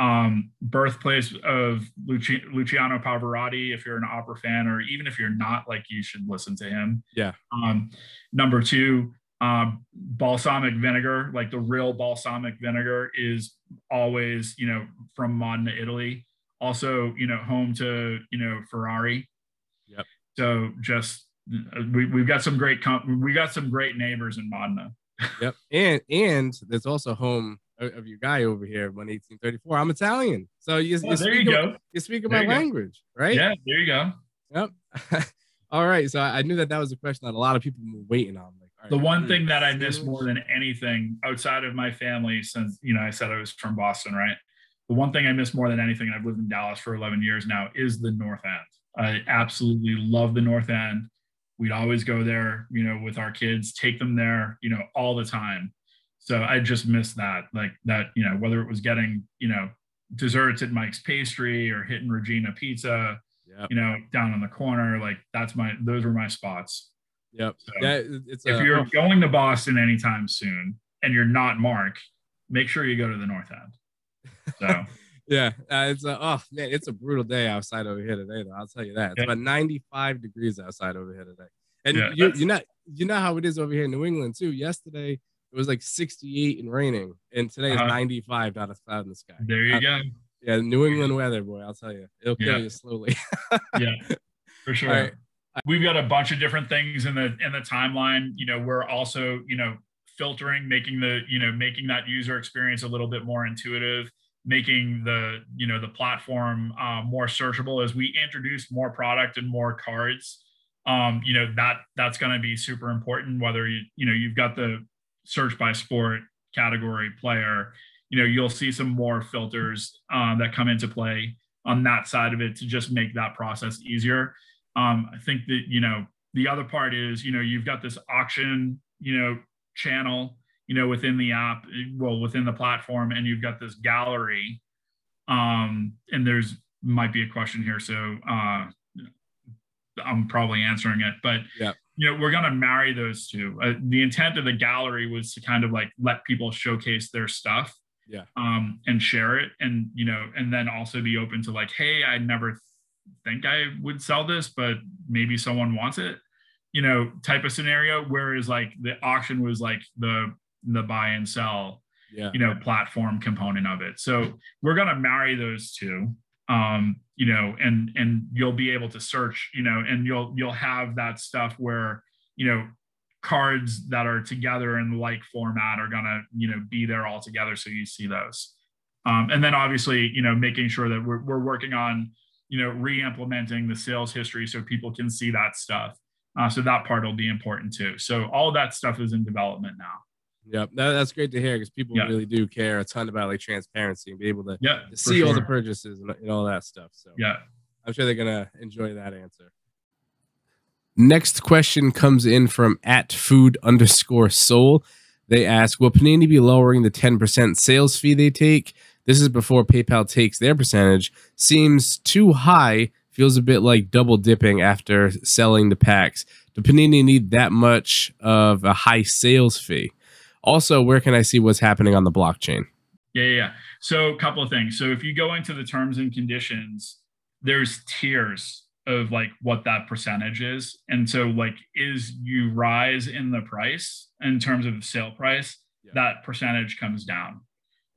Um, birthplace of Luci- Luciano Pavarotti. If you're an opera fan, or even if you're not, like you should listen to him. Yeah. Um, number two, um, balsamic vinegar, like the real balsamic vinegar, is always you know from Modena, Italy. Also, you know, home to you know Ferrari. Yep. So just we we've got some great com- we got some great neighbors in Modena. Yep. And and there's also home of your guy over here, one 1834. I'm Italian, so you, Oh, you there you speak go. you speak my you go. language, right? Yeah, there you go. Yep. All right. So I knew that that was a question that a lot of people were waiting on. Like, all The one thing that I miss more than anything outside of my family, since you know I said I was from Boston, right? The one thing I miss more than anything, and I've lived in Dallas for 11 years now, is the North End. I absolutely love the North End. We'd always go there, you know, with our kids, take them there, you know, all the time. So I just miss that, like that, you know, whether it was getting, you know, desserts at Mike's Pastry or hitting Regina Pizza, Yep. you know, down on the corner, like that's my, those were my spots. Yep. So Yeah. It's if a- you're oh, going to Boston anytime soon and you're not Mark, make sure you go to the North End. So Yeah, uh, it's a oh man, it's a brutal day outside over here today. Though I'll tell you that it's Yeah. about 95 degrees outside over here today, and Yeah, you you know you know how it is over here in New England too. Yesterday it was like 68 and raining, and today is Uh-huh. 95, not a cloud in the sky. there you Uh, go. Yeah, New England weather, boy, I'll tell you, it'll kill Yeah. you slowly. Yeah, for sure. Right. We've got a bunch of different things in the in the timeline. You know, we're also you know filtering, making the you know making that user experience a little bit more intuitive. making the you know the platform uh, more searchable as we introduce more product and more cards um, you know that that's going to be super important whether you you know you've got the search by sport category player you know you'll see some more filters uh, that come into play on that side of it to just make that process easier. Um, i think that you know the other part is you know you've got this auction you know channel you know within the app well within the platform and you've got this gallery. Um and there's might be a question here so uh i'm probably answering it but yeah you know we're going to marry those two. Uh, the intent of the gallery was to kind of like let people showcase their stuff yeah. um and share it and you know and then also be open to like hey i never think i would sell this but maybe someone wants it you know type of scenario whereas like the auction was like the the buy and sell yeah. you know platform component of it. So we're going to marry those two um you know and and you'll be able to search you know and you'll you'll have that stuff where you know cards that are together in like format are to you know be there all together so you see those. Um, and then obviously you know making sure that we're, we're working on you know re-implementing the sales history so people can see that stuff. Uh, so that part will be important too. So all that stuff is in development now Yep, that, that's great to hear because people Yeah. really do care a ton about like transparency and be able to, yeah to see all the purchases and, and all that stuff. So yeah I'm sure they're gonna enjoy that answer. Next question comes in from at food underscore soul. They ask, will Panini be lowering the 10% sales fee they take? This is before PayPal takes their percentage. Seems too high. Feels a bit like double dipping after selling the packs. Do Panini need that much of a high sales fee? Also, where can I see what's happening on the blockchain? Yeah, yeah, yeah. So a couple of things. So if you go into the terms and conditions, there's tiers of like what that percentage is. And so like is you rise in the price in terms of sale price, Yeah. that percentage comes down.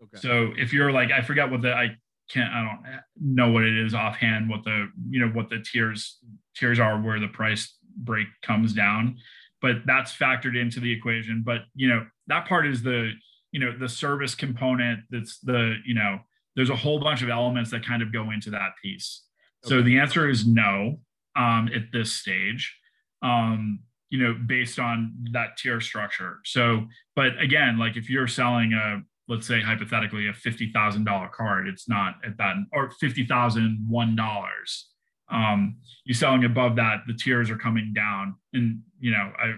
Okay. So if you're like, I forget what the I can't I don't know what it is offhand, what the you know what the tiers tiers are where the price break comes down, but that's factored into the equation. But you know, that part is the you know the service component that's the you know there's a whole bunch of elements that kind of go into that piece. So the answer is no um, at this stage um, you know based on that tier structure. So but again like if you're selling a let's say hypothetically a $50000 card it's not at that or $50001 um, you're selling above that the tiers are coming down. And you know i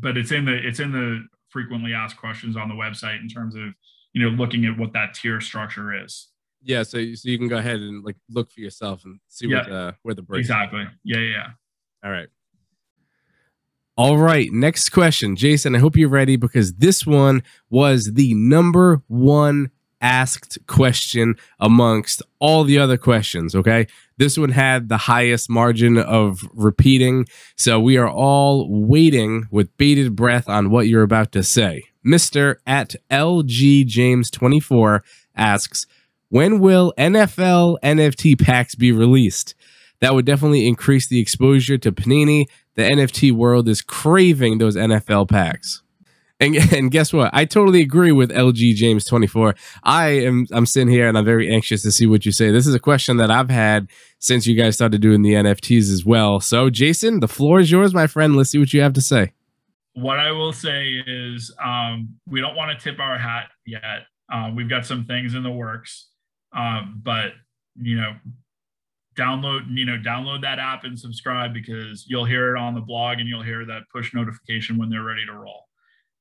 but it's in the it's in the frequently asked questions on the website in terms of you know looking at what that tier structure is Yeah, so you, so you can go ahead and like look for yourself and see what the, where the break. exactly yeah yeah, yeah. All right. All right. Next question, Jason. I hope you're ready because this one was the number one asked question amongst all the other questions. Okay. This one had the highest margin of repeating. So we are all waiting with bated breath on what you're about to say. Mr. at LG James 24 asks, when will NFL NFT packs be released? That would definitely increase the exposure to Panini. The NFT world is craving those NFL packs. And, and guess what? I totally agree with LG James 24. I am I'm sitting here and I'm very anxious to see what you say. This is a question that I've had since you guys started doing the NFTs as well. So, Jason, the floor is yours, my friend. Let's see what you have to say. what I will say is um, we don't want to tip our hat yet. Uh, we've got some things in the works, um, but you know, download you know download that app and subscribe because you'll hear it on the blog and you'll hear that push notification when they're ready to roll.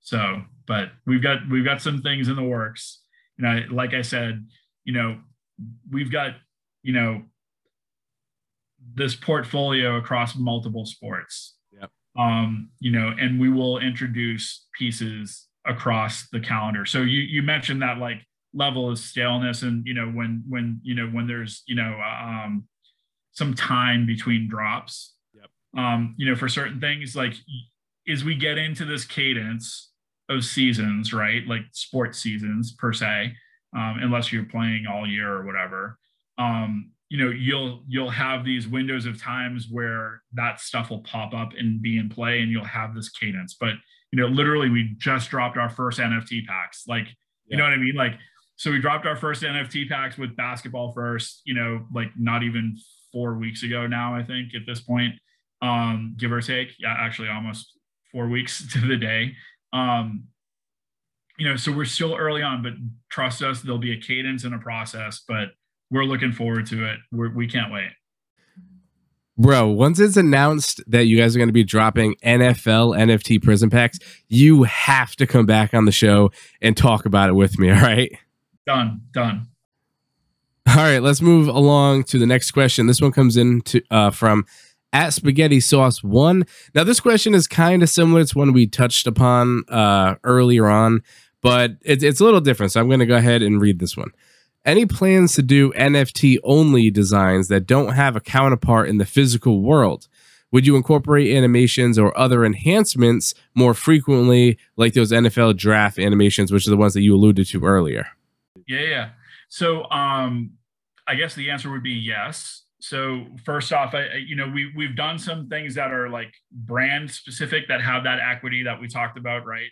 So, but we've got we've got some things in the works. And I like I said, you know, we've got you know this portfolio across multiple sports um, you know, and we will introduce pieces across the calendar. So you you mentioned that like level of staleness, and you know when when you know when there's you know um, some time between drops. Yep. Um, you know, for certain things, like as we get into this cadence of seasons, right? Like sports seasons per se, um, unless you're playing all year or whatever. Um, you know you'll you'll have these windows of times where that stuff will pop up and be in play and you'll have this cadence but you know literally we just dropped our first nft packs like you know what i mean like so we dropped our first NFT packs with basketball first, you know, like not even four weeks ago now, I think at this point, um, give or take. Yeah, actually almost four weeks to the day. Um, you know, so we're still early on, but trust us, there'll be a cadence and a process, but we're looking forward to it. We're, we can't wait. Bro, once it's announced that you guys are going to be dropping NFL NFT Prism packs, you have to come back on the show and talk about it with me. All right. Done. Done. All right. Let's move along to the next question. This one comes in to, uh, from at spaghetti sauce one. Now, this question is kind of similar to one we touched upon uh, earlier on, but it's, it's a little different. So I'm going to go ahead and read this one. Any plans to do NFT only designs that don't have a counterpart in the physical world? Would you incorporate animations or other enhancements more frequently, like those NFL draft animations, which are the ones that you alluded to earlier? Yeah, yeah. So, um, I guess the answer would be yes. So, first off, I, you know, we we've done some things that are like brand specific that have that equity that we talked about, right?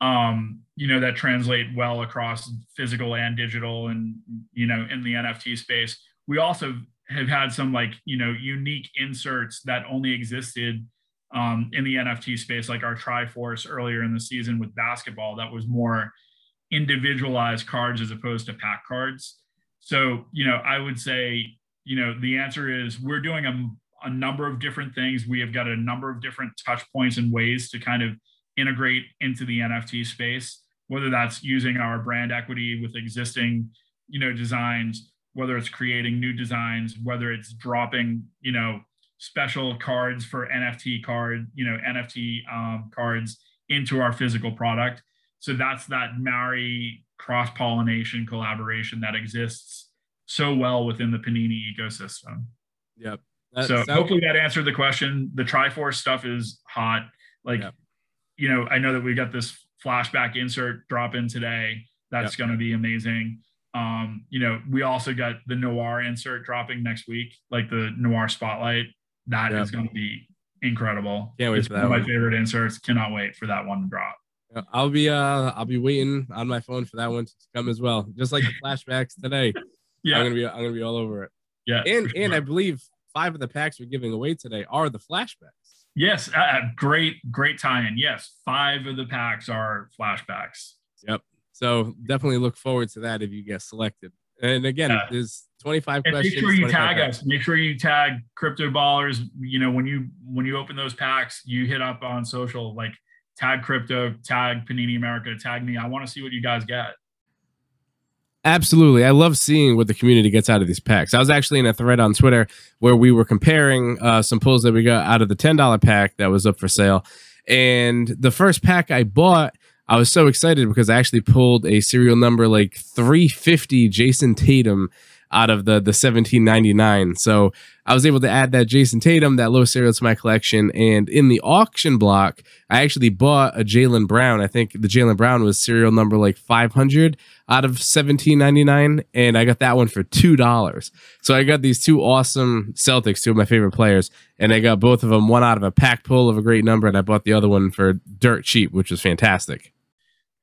um, you know, that translate well across physical and digital and, you know, in the NFT space. We also have had some like, you know, unique inserts that only existed um, in the NFT space, like our Triforce earlier in the season with basketball, that was more individualized cards as opposed to pack cards. So, you know, I would say, you know, the answer is we're doing a, a number of different things. We have got a number of different touch points and ways to kind of integrate into the NFT space, whether that's using our brand equity with existing, you know, designs, whether it's creating new designs, whether it's dropping, you know, special cards for NFT card, you know, NFT um, cards into our physical product. So that's that marry cross pollination collaboration that exists so well within the Panini ecosystem. Yep. That, so hopefully that answered the question. The Triforce stuff is hot. Like yep you know, I know that we got this flashback insert drop in today. That's yep. going to be amazing. Um, you know, we also got the noir insert dropping next week, like the noir spotlight. That yep. is going to be incredible. Can't wait it's for that. One of my favorite inserts. Cannot wait for that one to drop. I'll be uh I'll be waiting on my phone for that one to come as well. Just like the flashbacks today. yeah, I'm gonna be I'm gonna be all over it. Yeah, and sure. and I believe five of the packs we're giving away today are the flashbacks. Yes, uh, great, great tie-in. Yes, five of the packs are flashbacks. Yep. So definitely look forward to that if you get selected. And again, yeah. there's 25 and questions. Make sure you tag packs. us. Make sure you tag crypto ballers. You know, when you when you open those packs, you hit up on social like tag crypto, tag Panini America, tag me. I want to see what you guys get. Absolutely. I love seeing what the community gets out of these packs. I was actually in a thread on Twitter where we were comparing uh, some pulls that we got out of the $10 pack that was up for sale. And the first pack I bought, I was so excited because I actually pulled a serial number like 350 Jayson Tatum out of the the 1799. So I was able to add that Jayson Tatum, that low serial to my collection. And in the auction block, I actually bought a Jaylen Brown. I think the Jaylen Brown was serial number like 500 out of 1799. And I got that one for $2. So I got these two awesome Celtics, two of my favorite players. And I got both of them, one out of a pack pull of a great number. And I bought the other one for dirt cheap, which was fantastic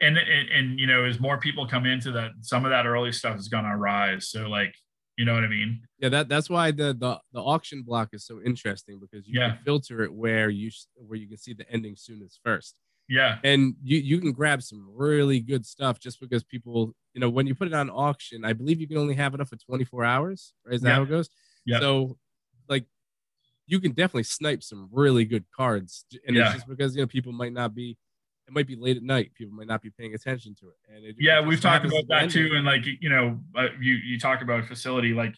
and, and and you know as more people come into that some of that early stuff is going to rise so like you know what i mean? Yeah that that's why the the, the auction block is so interesting because you yeah. can filter it where you where you can see the ending soonest first. Yeah. And you you can grab some really good stuff just because people you know when you put it on auction i believe you can only have it up for 24 hours right? Is that yeah. how it goes? Yeah. So like you can definitely snipe some really good cards and yeah. it's just because you know people might not be it might be late at night. People might not be paying attention to it. And it, yeah, we've talked about that too. And like you know, uh, you you talk about facility. Like,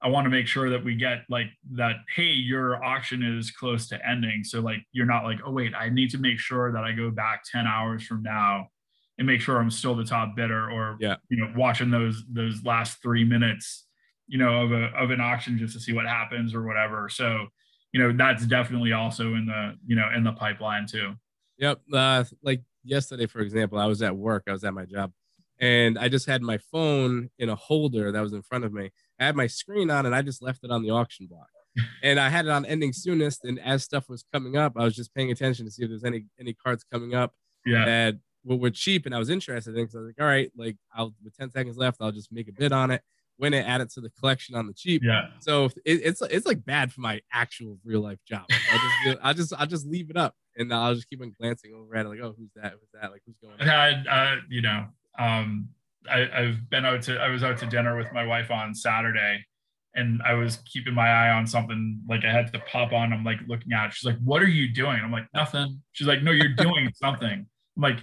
I want to make sure that we get like that. Hey, your auction is close to ending, so like you're not like, oh wait, I need to make sure that I go back ten hours from now and make sure I'm still the top bidder, or yeah, you know, watching those those last three minutes, you know, of a of an auction just to see what happens or whatever. So you know, that's definitely also in the you know in the pipeline too. Yep. Uh, like yesterday, for example, I was at work. I was at my job, and I just had my phone in a holder that was in front of me. I had my screen on, and I just left it on the auction block. and I had it on ending soonest. And as stuff was coming up, I was just paying attention to see if there's any any cards coming up yeah. that were, were cheap, and I was interested in. So I was like, all right, like I'll with 10 seconds left, I'll just make a bid on it, win it, add it to the collection on the cheap. Yeah. So it, it's it's like bad for my actual real life job. I just I just I just leave it up, and I'll just keep on glancing over at it, like, oh, who's that? Who's that? Like, who's going? Had, uh, you know, um, I, I've been out to, I was out to dinner with my wife on Saturday and I was keeping my eye on something like I had to pop on. I'm like looking at it. She's like, what are you doing? I'm like, nothing. She's like, no, you're doing something. I'm like,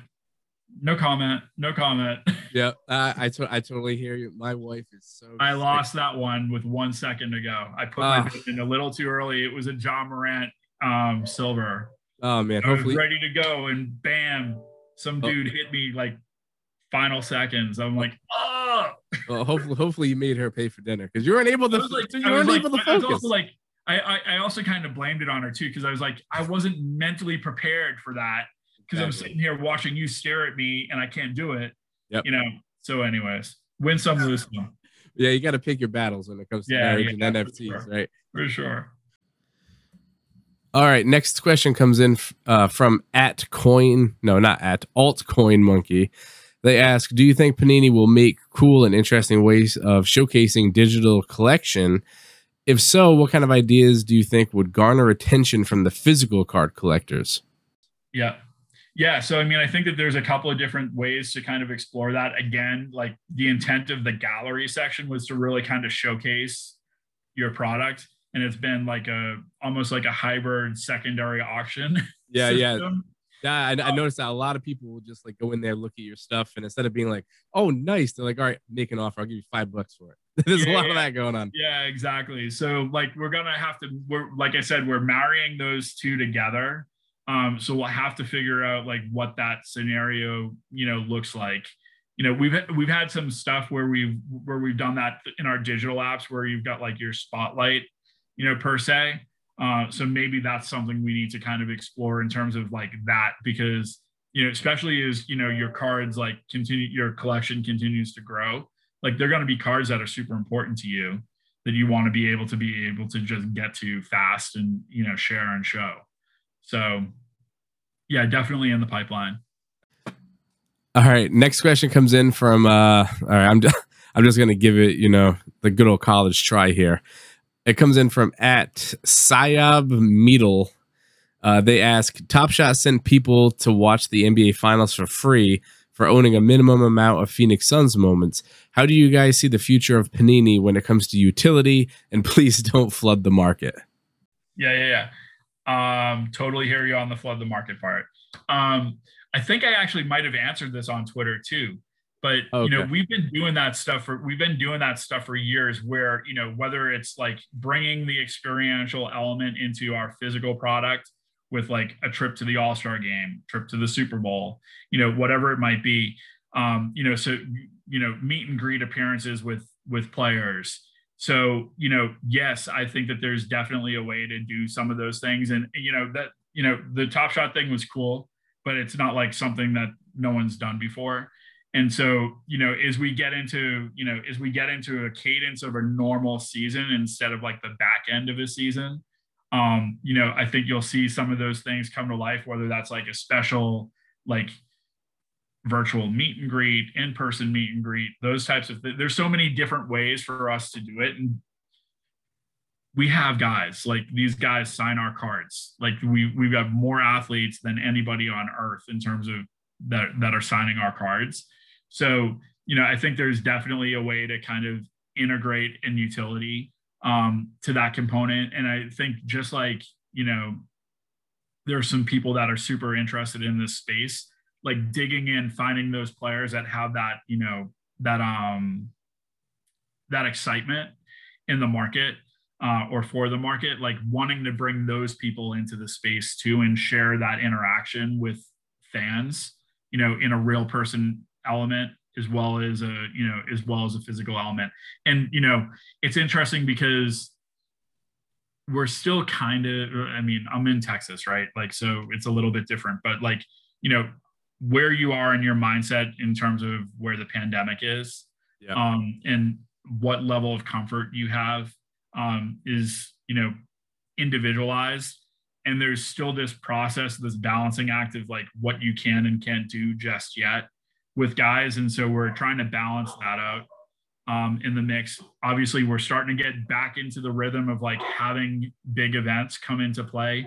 no comment, no comment. Yeah, uh, I to- I totally hear you. My wife is so. I sick. lost that one with one second to go. I put Ah. my bid in a little too early. It was a Ja Morant um, silver. Oh man, I was hopefully. ready to go, and bam, some Oh. dude hit me like final seconds. I'm like, oh. Well, hopefully, hopefully you made her pay for dinner because you weren't able to. Like, you I weren't was able to like, I focus. also like, I, I, I also kind of blamed it on her too because I was like, I wasn't mentally prepared for that because I'm sitting here watching you stare at me and I can't do it. Yep. You know. So, anyways, win some, lose some, yeah, you got to pick your battles when it comes to Yeah, marriage yeah, and NFTs, sure. right? for sure. All right, next question comes in uh, from at coin, no, not at altcoin monkey. They ask, "Do you think Panini will make cool and interesting ways of showcasing digital collection? If so, what kind of ideas do you think would garner attention from the physical card collectors?" Yeah. Yeah. So, I mean, I think that there's a couple of different ways to kind of explore that. Again, like the intent of the gallery section was to really kind of showcase your product. And it's been like a almost like a hybrid secondary auction. Yeah, yeah, system. yeah. I, I um, noticed that a lot of people will just like go in there, look at your stuff, and instead of being like, "Oh, nice," they're like, "All right, make an offer. I'll give you five bucks for it." There's a Yeah, lot of that going on. Yeah, exactly. So like we're gonna have to we're like I said, we're marrying those two together. Um, so we'll have to figure out like what that scenario, you know, looks like. You know, we've we've had some stuff where we've where we've done that in our digital apps where you've got like your spotlight, you know, per se. Uh, so maybe that's something we need to kind of explore in terms of like that because you know, especially as you know your cards like continue your collection continues to grow like they're going to be cards that are super important to you that you want to be able to be able to just get to fast and you know share and show so yeah definitely in the pipeline All right, next question comes in from. uh All right, I'm just, I'm just gonna give it, you know, the good old college try here. It comes in from at Sayab Meadle. Uh, they ask, Top Shot sent people to watch the NBA Finals for free for owning a minimum amount of Phoenix Suns moments. How do you guys see the future of Panini when it comes to utility? And please don't flood the market. yeah yeah yeah um totally hear you on the flood the market part. Um i think i actually might have answered this on twitter too but you know we've been doing that stuff for we've been doing that stuff for years where you know whether it's like bringing the experiential element into our physical product with like a trip to the all-star game trip to the super bowl you know whatever it might be um you know so you know meet and greet appearances with with players so you know yes i think that there's definitely a way to do some of those things. And you know that you know the top shot thing was cool but it's not like something that no one's done before. And so you know as we get into you know as we get into a cadence of a normal season instead of like the back end of a season um you know i think you'll see some of those things come to life whether that's like a special like virtual meet and greet in-person meet and greet those types of th- there's so many different ways for us to do it. And we have guys like these guys sign our cards. Like we we've got more athletes than anybody on earth in terms of that that are signing our cards. So you know i think there's definitely a way to kind of integrate and utility um, to that component. And i think just like you know there are some people that are super interested in this space like digging in finding those players that have that you know that um that excitement in the market uh, or for the market like wanting to bring those people into the space too and share that interaction with fans you know in a real person element as well as a you know as well as a physical element. And you know it's interesting because we're still kind of i mean i'm in texas right? Like so it's a little bit different but like you know where you are in your mindset in terms of where the pandemic is Yeah. um, and what level of comfort you have um, is you know individualized and there's still this process, this balancing act of like what you can and can't do just yet with guys. And so we're trying to balance that out um, in the mix. Obviously, we're starting to get back into the rhythm of like having big events come into play.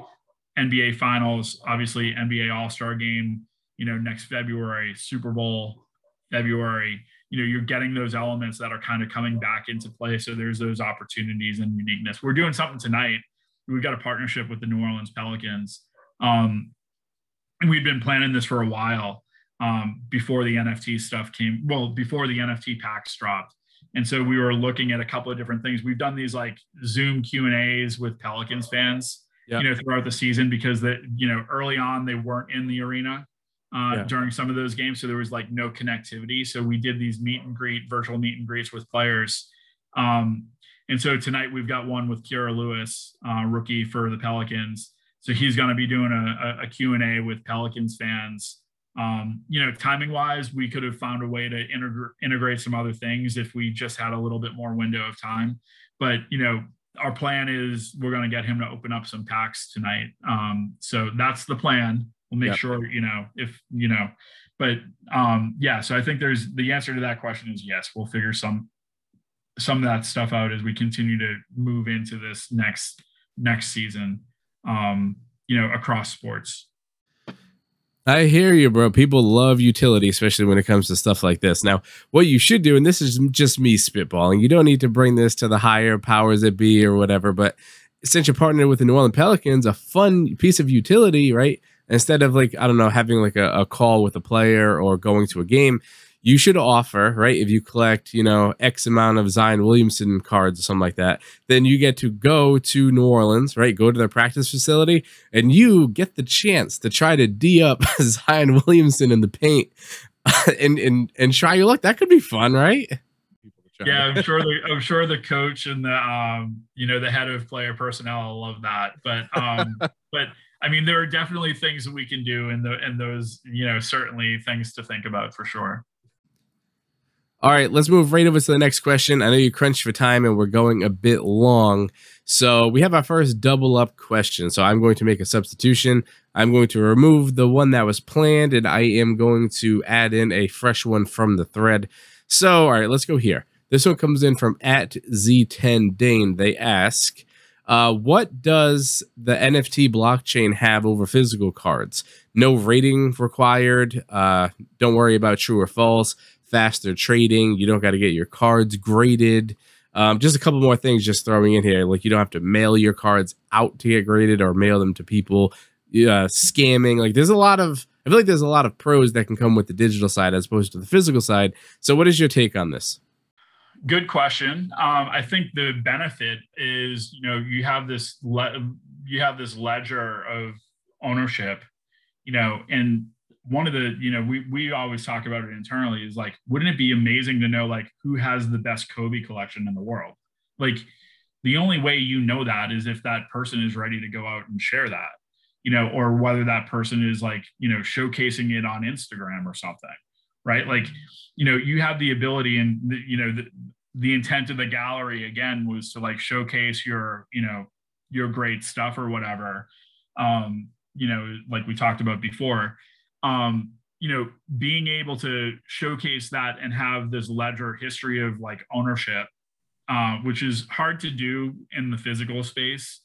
NBA Finals, obviously NBA All Star Game, you know, next February, Super Bowl, February. You know, you're getting those elements that are kind of coming back into play. So there's those opportunities and uniqueness. We're doing something tonight. We've got a partnership with the New Orleans Pelicans. Um, and we've been planning this for a while um, before the NFT stuff came. Well, before the NFT packs dropped, and so we were looking at a couple of different things. We've done these like Zoom Q and A's with Pelicans fans, yep. you know, throughout the season because that you know early on they weren't in the arena uh, yeah. during some of those games, so there was like no connectivity. So we did these meet and greet, virtual meet and greets with players. Um, and so tonight we've got one with Kira Lewis, uh, rookie for the Pelicans. So he's going to be doing a, a, a Q&A with Pelicans fans um, you know, timing wise, we could have found a way to integrate integrate some other things if we just had a little bit more window of time. But you know, our plan is we're going to get him to open up some packs tonight. Um, so that's the plan. We'll make yep. sure you know if you know, but um, yeah. So I think there's the answer to that question is yes. We'll figure some some of that stuff out as we continue to move into this next next season. Um, you know, across sports. I hear you, bro. People love utility, especially when it comes to stuff like this. Now, what you should do, and this is just me spitballing, you don't need to bring this to the higher powers that be or whatever, but since you're partnered with the New Orleans Pelicans, a fun piece of utility, right? Instead of like, I don't know, having like a, a call with a player or going to a game, you should offer, right? If you collect, you know, X amount of Zion Williamson cards or something like that, then you get to go to New Orleans, right? Go to their practice facility and you get the chance to try to D up Zion Williamson in the paint and, and, and try your luck. That could be fun, right? Yeah, I'm sure the I'm sure the coach and the um you know the head of player personnel love that. But um but I mean there are definitely things that we can do and the and those you know certainly things to think about for sure. All right, let's move right over to the next question. I know you crunched for time and we're going a bit long. So we have our first double up question. So I'm going to make a substitution. I'm going to remove the one that was planned and I am going to add in a fresh one from the thread. So, all right, let's go here. This one comes in from at Z10 Dane. They ask, uh, what does the NFT blockchain have over physical cards? No rating required. Uh, don't worry about true or false faster trading. You don't got to get your cards graded. Um, just a couple more things just throwing in here. Like you don't have to mail your cards out to get graded or mail them to people. Uh, scamming. Like there's a lot of, I feel like there's a lot of pros that can come with the digital side as opposed to the physical side. So what is your take on this? Good question. Um, I think the benefit is, you know, you have this, le- you have this ledger of ownership, you know, and one of the you know we we always talk about it internally is like wouldn't it be amazing to know like who has the best kobe collection in the world like the only way you know that is if that person is ready to go out and share that you know or whether that person is like you know showcasing it on instagram or something right like you know you have the ability and you know the, the intent of the gallery again was to like showcase your you know your great stuff or whatever um you know like we talked about before um, you know, being able to showcase that and have this ledger history of like ownership, uh, which is hard to do in the physical space,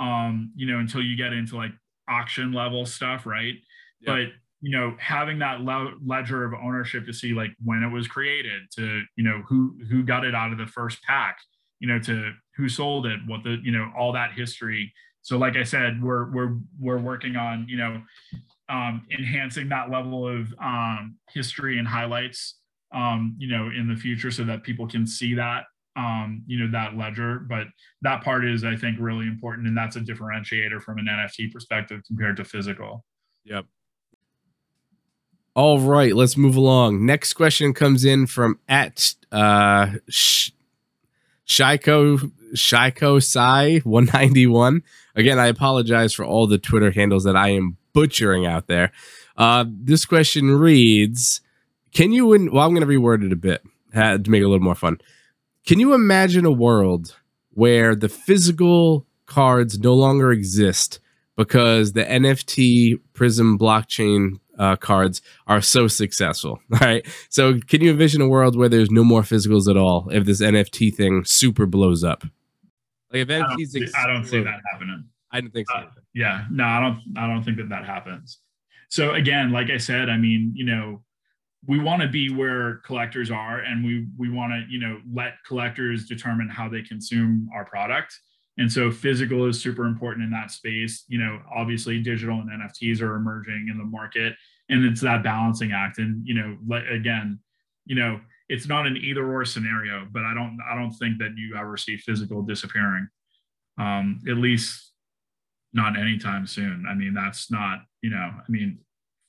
um, you know, until you get into like auction level stuff, right? Yeah. But you know, having that le- ledger of ownership to see like when it was created, to you know who who got it out of the first pack, you know, to who sold it, what the you know all that history. So, like I said, we're we're we're working on you know um, enhancing that level of um, history and highlights, um, you know, in the future so that people can see that, um, you know, that ledger. But that part is, I think, really important. And that's a differentiator from an NFT perspective compared to physical. Yep. All right, let's move along. Next question comes in from at uh, Sh- Shiko Shiko Sai 191. Again, I apologize for all the Twitter handles that I am butchering out there. Uh, this question reads Can you, well, I'm going to reword it a bit to make it a little more fun. Can you imagine a world where the physical cards no longer exist, because the NFT Prism blockchain uh, cards are so successful. All right. So, can you envision a world where there's no more physicals at all if this NFT thing super blows up? Like if NFTs, I don't, see, I don't see that happening. I didn't think so. Uh, yeah, no, I don't. I don't think that that happens. So again, like I said, I mean, you know, we want to be where collectors are, and we we want to, you know, let collectors determine how they consume our product. And so physical is super important in that space. You know, obviously digital and NFTs are emerging in the market and it's that balancing act. And, you know, again, you know, it's not an either or scenario, but I don't, I don't think that you ever see physical disappearing. Um, at least not anytime soon. I mean, that's not, you know, I mean,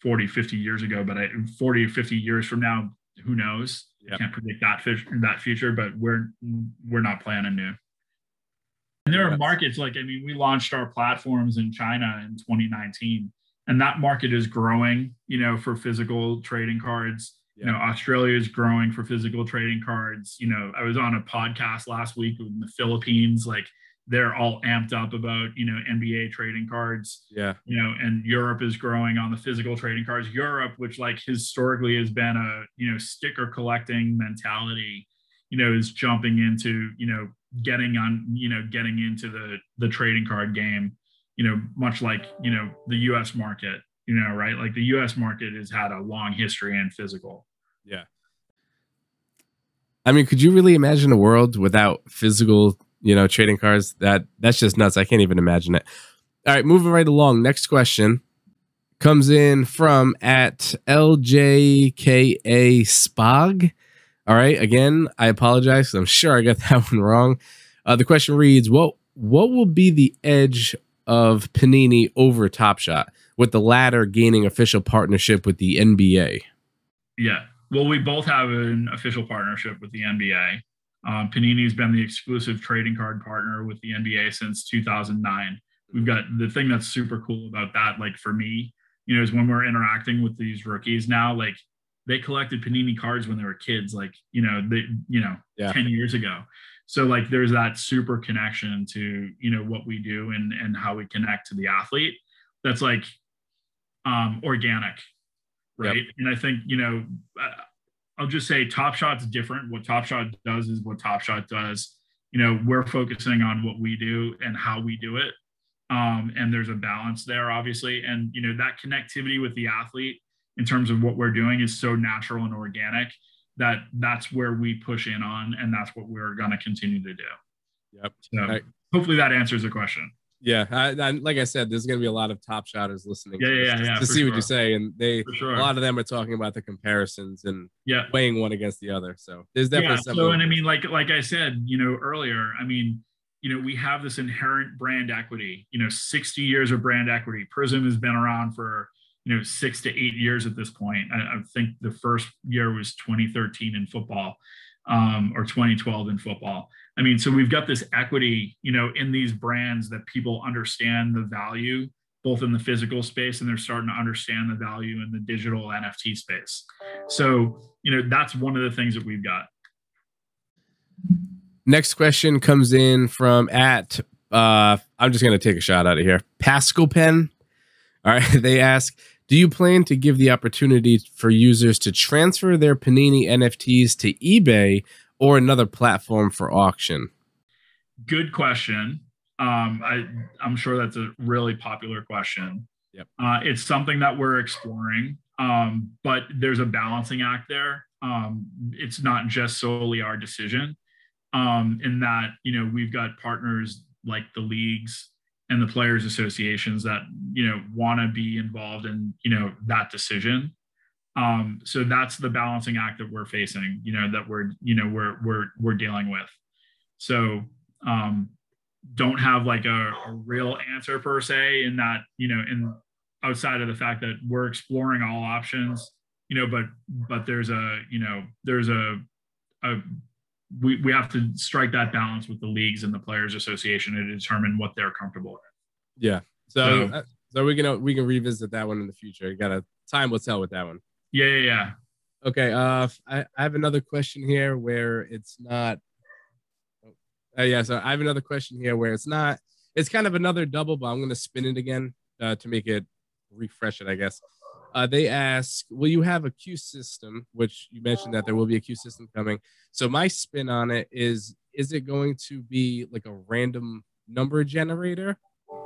40, 50 years ago, but I, 40 or 50 years from now, who knows? Yep. Can't predict that, that future, but we're, we're not planning new. And there are markets like, I mean, we launched our platforms in China in 2019, and that market is growing, you know, for physical trading cards. Yeah. You know, Australia is growing for physical trading cards. You know, I was on a podcast last week in the Philippines, like they're all amped up about, you know, NBA trading cards. Yeah. You know, and Europe is growing on the physical trading cards. Europe, which like historically has been a, you know, sticker collecting mentality, you know, is jumping into, you know, getting on, you know, getting into the the trading card game, you know, much like, you know, the US market, you know, right? Like the US market has had a long history in physical. Yeah. I mean, could you really imagine a world without physical, you know, trading cards? That that's just nuts. I can't even imagine it. All right, moving right along. Next question comes in from at LJKA Spog. All right. Again, I apologize. I'm sure I got that one wrong. Uh, the question reads: What what will be the edge of Panini over Top Shot, with the latter gaining official partnership with the NBA? Yeah. Well, we both have an official partnership with the NBA. Um, Panini's been the exclusive trading card partner with the NBA since 2009. We've got the thing that's super cool about that, like for me, you know, is when we're interacting with these rookies now, like they collected panini cards when they were kids like you know they you know yeah. 10 years ago. So like there's that super connection to you know what we do and and how we connect to the athlete that's like um organic right? Yep. and i think you know i'll just say top shot's different. What top shot does is what top shot does. You know we're focusing on what we do and how we do it. Um and there's a balance there obviously. And you know that connectivity with the athlete in terms of what we're doing is so natural and organic that that's where we push in on and that's what we're going to continue to do. Yep. So hopefully that answers the question. Yeah I, I, like i said there's going to be a lot of top shotters listening yeah, to, yeah, yeah, to see sure. what you say and they sure. a lot of them are talking about the comparisons and yeah. weighing one against the other. So there's definitely yeah, so and i mean like like i said you know earlier i mean you know we have this inherent brand equity. You know 60 years of brand equity. Prism has been around for you know six to eight years at this point. I, I think the first year was 2013 in football um, or 2012 in football. I mean, so we've got this equity, you know, in these brands that people understand the value both in the physical space and they're starting to understand the value in the digital NFT space. So, you know, that's one of the things that we've got. Next question comes in from at uh I'm just gonna take a shot out of here. Pascal Pen. All right. They ask, do you plan to give the opportunity for users to transfer their Panini NFTs to eBay or another platform for auction? Good question. Um, I, I'm sure that's a really popular question. Yep. Uh, it's something that we're exploring, um, but there's a balancing act there. Um, it's not just solely our decision. Um, in that, you know, we've got partners like the leagues and the players associations that you know want to be involved in you know that decision. Um, so that's the balancing act that we're facing you know that we're you know we're we're we're dealing with. So um, don't have like a, a real answer per se in that you know in outside of the fact that we're exploring all options you know but but there's a you know there's a a we, we have to strike that balance with the leagues and the players association to determine what they're comfortable with. Yeah. So, so, uh, so we can we can revisit that one in the future. You got a time will tell with that one. Yeah, yeah, yeah. Okay. Uh, I, I have another question here where it's not. Uh, yeah. So I have another question here where it's not it's kind of another double, but I'm gonna spin it again uh, to make it refresh it, I guess. Uh, they ask, will you have a queue system? Which you mentioned that there will be a queue system coming. So my spin on it is, is it going to be like a random number generator,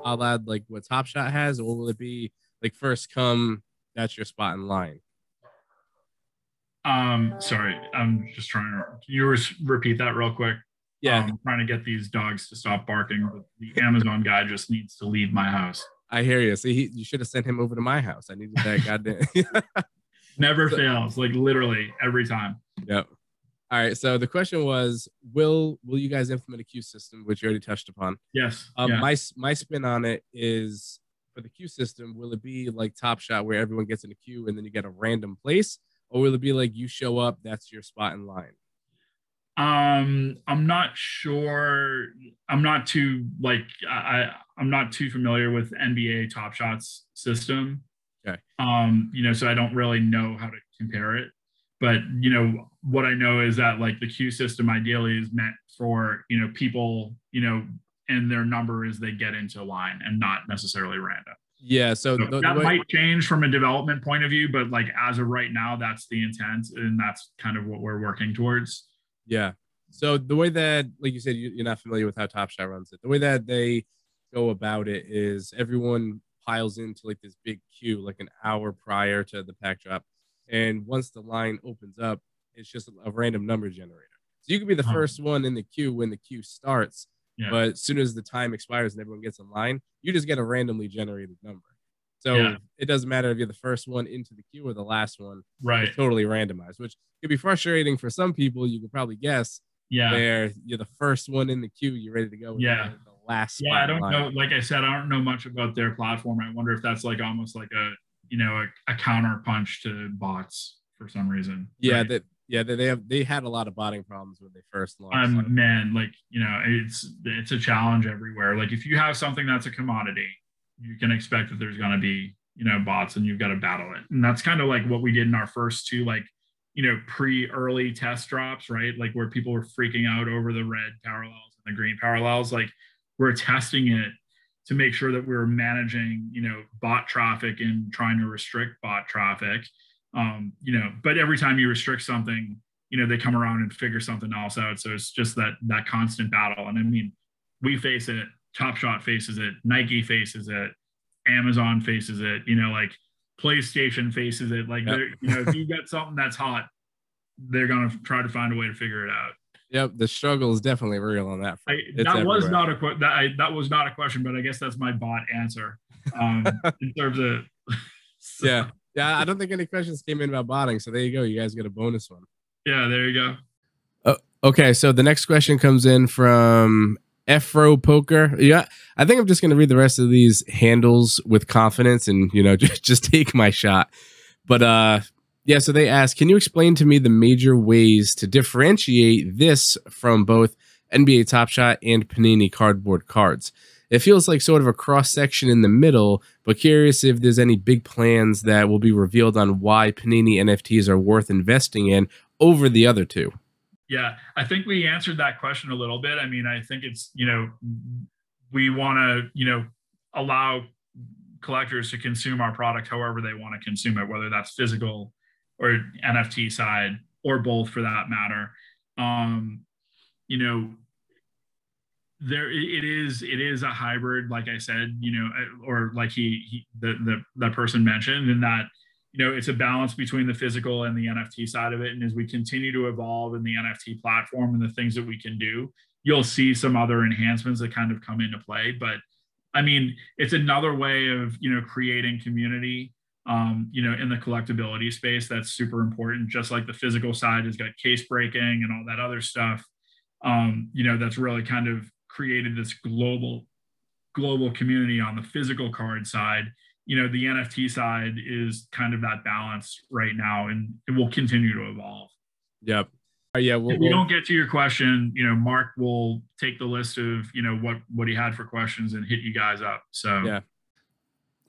a la like what Top Shot has, or will it be like first come, that's your spot in line? Um, sorry, I'm just trying to. Can you repeat that real quick? Yeah, Um, trying to get these dogs to stop barking, but the Amazon guy just needs to leave my house. I hear you. See, he, you should have sent him over to my house. I needed that goddamn. Never fails, like literally every time. Yep. All right. So the question was, will will you guys implement a queue system, which you already touched upon? Yes. Um, yeah. My my spin on it is for the queue system. Will it be like Top Shot, where everyone gets in a queue and then you get a random place, or will it be like you show up, that's your spot in line? Um, I'm not sure. I'm not too like I I'm not too familiar with NBA Top Shots system. Okay. Um, you know, so I don't really know how to compare it. But you know, what I know is that like the queue system ideally is meant for you know people you know, and their number as they get into line and not necessarily random. Yeah. So, So the, the that way- might change from a development point of view, but like as of right now, that's the intent, and that's kind of what we're working towards. Yeah. So the way that, like you said, you, you're not familiar with how Top Shot runs it. The way that they go about it is everyone piles into like this big queue, like an hour prior to the pack drop, and once the line opens up, it's just a random number generator. So you could be the Huh. first one in the queue when the queue starts, Yeah. but as soon as the time expires and everyone gets in line, you just get a randomly generated number. So Yeah. it doesn't matter if you're the first one into the queue or the last one right. it's totally randomized, which could be frustrating for some people. You could probably guess Yeah. where you're the first one in the queue, you're ready to go. Yeah. The last. One. Yeah. I don't line. know. Like I said, I don't know much about their platform. I wonder if that's like almost like a, you know, a, a counter punch to bots for some reason. Yeah, right? that yeah, they, they have they had a lot of botting problems when they first launched. um, man, like you know, it's it's a challenge everywhere. Like if you have something that's a commodity, you can expect that there's going to be you know bots, and you've got to battle it. And that's kind of like what we did in our first two, like you know, pre-early test drops, right? Like where people were freaking out over the red parallels and the green parallels. Like we're testing it to make sure that we're managing, you know, bot traffic and trying to restrict bot traffic. Um, you know, but every time you restrict something, you know, they come around and figure something else out. So it's just that that constant battle. And I mean, we face it, Top Shot faces it, Nike faces it, Amazon faces it, you know, like PlayStation faces it. Like Yep. you know, if you got something that's hot, they're gonna try to find a way to figure it out. Yep, the struggle is definitely real on that I, front. It's that was not a que- that, I, that was not a question, but I guess that's my bot answer. Um, in terms of so, Yeah, yeah. I don't think any questions came in about botting, so there you go. You guys get a bonus one. yeah, there you go. Okay, so the next question comes in from Efro Poker. Yeah, I think I'm just going to read the rest of these handles with confidence and, you know, just, just take my shot. But uh yeah, so they ask, can you explain to me the major ways to differentiate this from both NBA Top Shot and Panini cardboard cards? It feels like sort of a cross section in the middle, but curious if there's any big plans that will be revealed on why Panini NFTs are worth investing in over the other two. Yeah, I think we answered that question a little bit. I mean, I think it's, you know, we want to, you know, allow collectors to consume our product however they want to consume it, whether that's physical or NFT side or both for that matter. Um, you know, there it is it is a hybrid like i said you know or like he, he the, the that person mentioned in that you know it's a balance between the physical and the nft side of it. And as we continue to evolve in the nft platform and the things that we can do you'll see some other enhancements that kind of come into play. But i mean it's another way of you know creating community um, you know in the collectability space that's super important just like the physical side has got case breaking and all that other stuff um, you know that's really kind of created this global global community on the physical card side you know the nft side is kind of that balance right now and it will continue to evolve Yep. Uh, yeah, we'll, if we we'll- don't get to your question you know mark will take the list of you know what what he had for questions and hit you guys up so Yeah.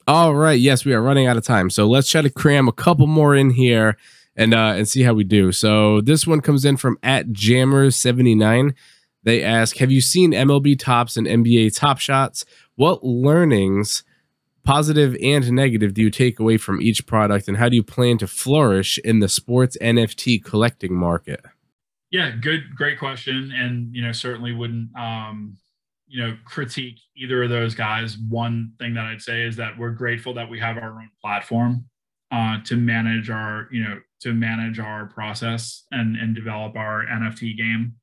All right. Yes, we are running out of time. So let's try to cram a couple more in here and uh and see how we do. So this one comes in from at Jammers79. They ask, have you seen MLB Topps and NBA Top Shots? What learnings, positive and negative, do you take away from each product, and how do you plan to flourish in the sports NFT collecting market? Yeah, good, great question, and you know certainly wouldn't um, you know critique either of those guys. One thing that I'd say is that we're grateful that we have our own platform uh, to manage our you know to manage our process and and develop our NFT game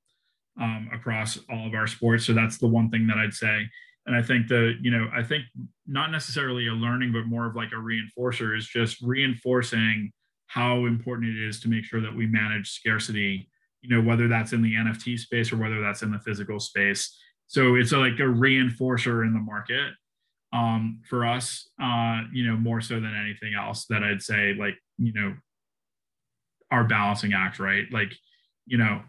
um, across all of our sports. So that's the one thing that I'd say. And I think the, you know, I think not necessarily a learning, but more of like a reinforcer is just reinforcing how important it is to make sure that we manage scarcity, you know, whether that's in the NFT space or whether that's in the physical space. So it's a, like a reinforcer in the market um, for us, uh, you know, more so than anything else that I'd say, like, you know, our balancing act, right? Like, you know,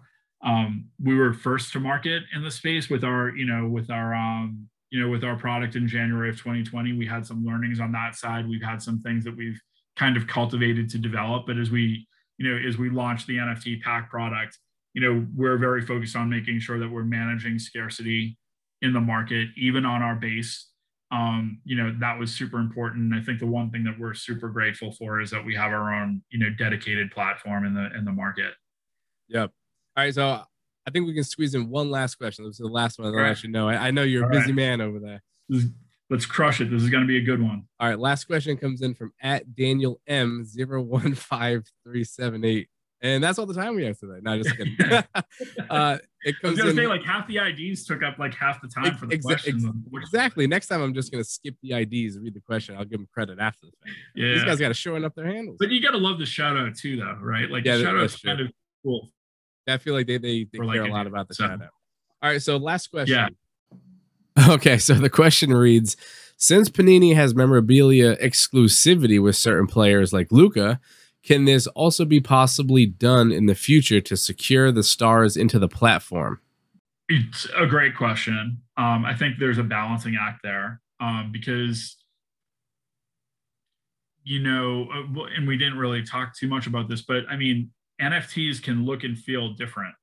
um, we were first to market in the space with our you know with our um, you know with our product in january of 2020 we had some learnings on that side. We've had some things that we've kind of cultivated to develop but as we you know as we launch the nft pack product you know we're very focused on making sure that we're managing scarcity in the market even on our base. Um, you know that was super important. I think the one thing that we're super grateful for is that we have our own you know dedicated platform in the in the market. Yep. All right, so I think we can squeeze in one last question. This is the last one. I'll let you know. I, I know you're All a busy right. man over there. Let's crush it. This is going to be a good one. All right, last question comes in from at Daniel M zero one five three seven eight. And that's all the time we have today. No, just kidding. uh, it comes I was gonna in, say like half the IDs took up like half the time for the exa- questions. Ex- exactly. Next time I'm just gonna skip the IDs read the question. I'll give them credit after the fact. Yeah. These guys got to showing up their handles. But you got to love the shout out too, though, right? Like yeah, the shout out's kind of cool. I feel like they they, they care like a lot about the so. shout out. All right, so last question. Yeah. Okay, so the question reads Since Panini has memorabilia exclusivity with certain players like Luka, can this also be possibly done in the future to secure the stars into the platform? It's a great question. Um, I think there's a balancing act there um, because, you know, uh, and we didn't really talk too much about this, but I mean, NFTs can look and feel different,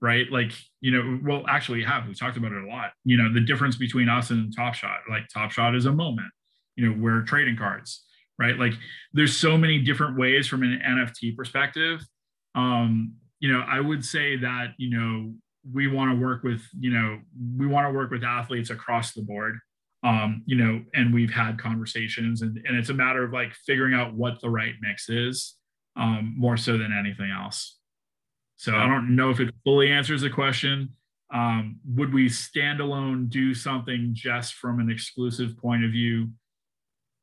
right? Like, you know, well, actually, we have. We talked about it a lot. You know, the difference between us and Top Shot, like Top Shot is a moment. You know, we're trading cards, right? Like, there's so many different ways from an NFT perspective. Um, you know, I would say that, you know, we want to work with, you know, we want to work with athletes across the board. Um, you know, and we've had conversations and, and it's a matter of like figuring out what the right mix is um, more so than anything else. So I don't know if it fully answers the question. Um, would we standalone do something just from an exclusive point of view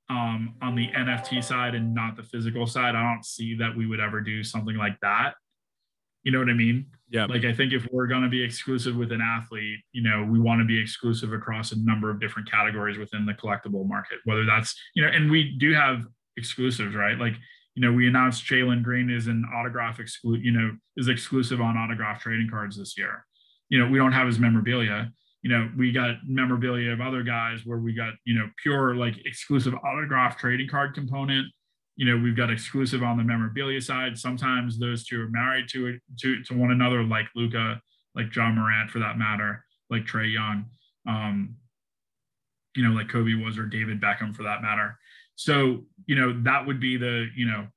um, on the NFT side and not the physical side? I don't see that we would ever do something like that. You know what I mean? Yeah. Like I think if we're going to be exclusive with an athlete, you know, we want to be exclusive across a number of different categories within the collectible market, whether that's, you know, and we do have exclusives, right? Like you know, we announced Jalen Green is an autograph exclusive, you know, is exclusive on autograph trading cards this year. You know, we don't have his memorabilia. You know, we got memorabilia of other guys where we got, you know, pure like exclusive autograph trading card component. You know, we've got exclusive on the memorabilia side. Sometimes those two are married to it to, to one another, like Luka, like Ja Morant for that matter, like Trae Young. Um, you know, like Kobe was or David Beckham for that matter. So, you know, that would be the, you know,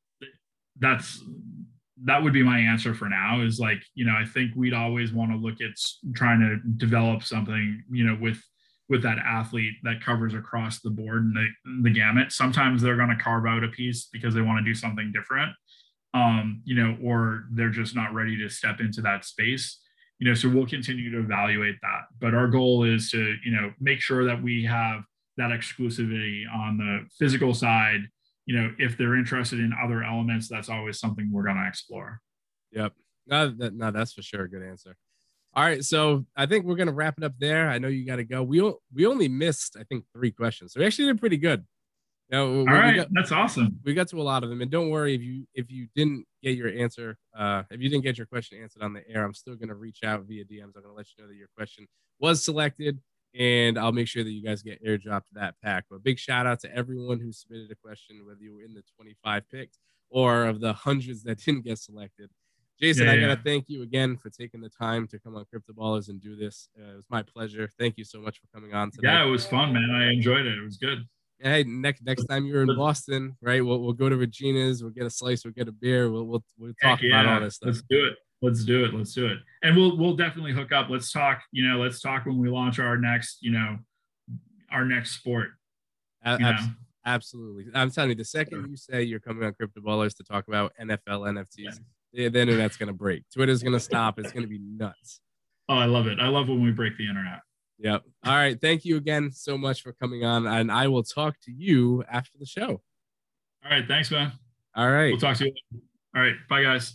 that's that would be my answer for now is like, you know, I think we'd always want to look at trying to develop something, you know, with with that athlete that covers across the board and the, the gamut. Sometimes they're going to carve out a piece because they want to do something different. Um, you know, or they're just not ready to step into that space. You know, so we'll continue to evaluate that. But our goal is to, you know, make sure that we have that exclusivity on the physical side you know if they're interested in other elements that's always something we're going to explore. Yep. No, that, no that's for sure a good answer. All right so i think we're going to wrap it up there. I know you got to go. We we only missed i think three questions so we actually did pretty good. You know, all right got, that's awesome. we got to a lot of them and don't worry if you if you didn't get your answer uh if you didn't get your question answered on the air i'm still going to reach out via dms i'm going to let you know that your question was selected and I'll make sure that you guys get airdropped that pack. But big shout out to everyone who submitted a question, whether you were in the 25 picks or of the hundreds that didn't get selected. Jason, Yeah, I gotta thank you again for taking the time to come on Crypto Ballers and do this. Uh, it was my pleasure. Thank you so much for coming on today. Yeah, it was fun, man. I enjoyed it. It was good. Hey, next next time you're in Boston, right? We'll, we'll go to Regina's. We'll get a slice. We'll get a beer. We'll we'll, we'll talk about yeah. all this stuff. Let's do it. Let's do it. Let's do it. And we'll we'll definitely hook up. Let's talk. You know, let's talk when we launch our next. You know, our next sport. Absolutely. I'm telling you, the second you say you're coming on Crypto Ballers to talk about NFL NFTs, the, the internet's gonna break. Twitter's gonna stop. It's gonna be nuts. Oh, I love it. I love when we break the internet. Yep. All right. Thank you again so much for coming on, and I will talk to you after the show. All right. Thanks, man. All right. We'll talk to you. All right. Bye, guys.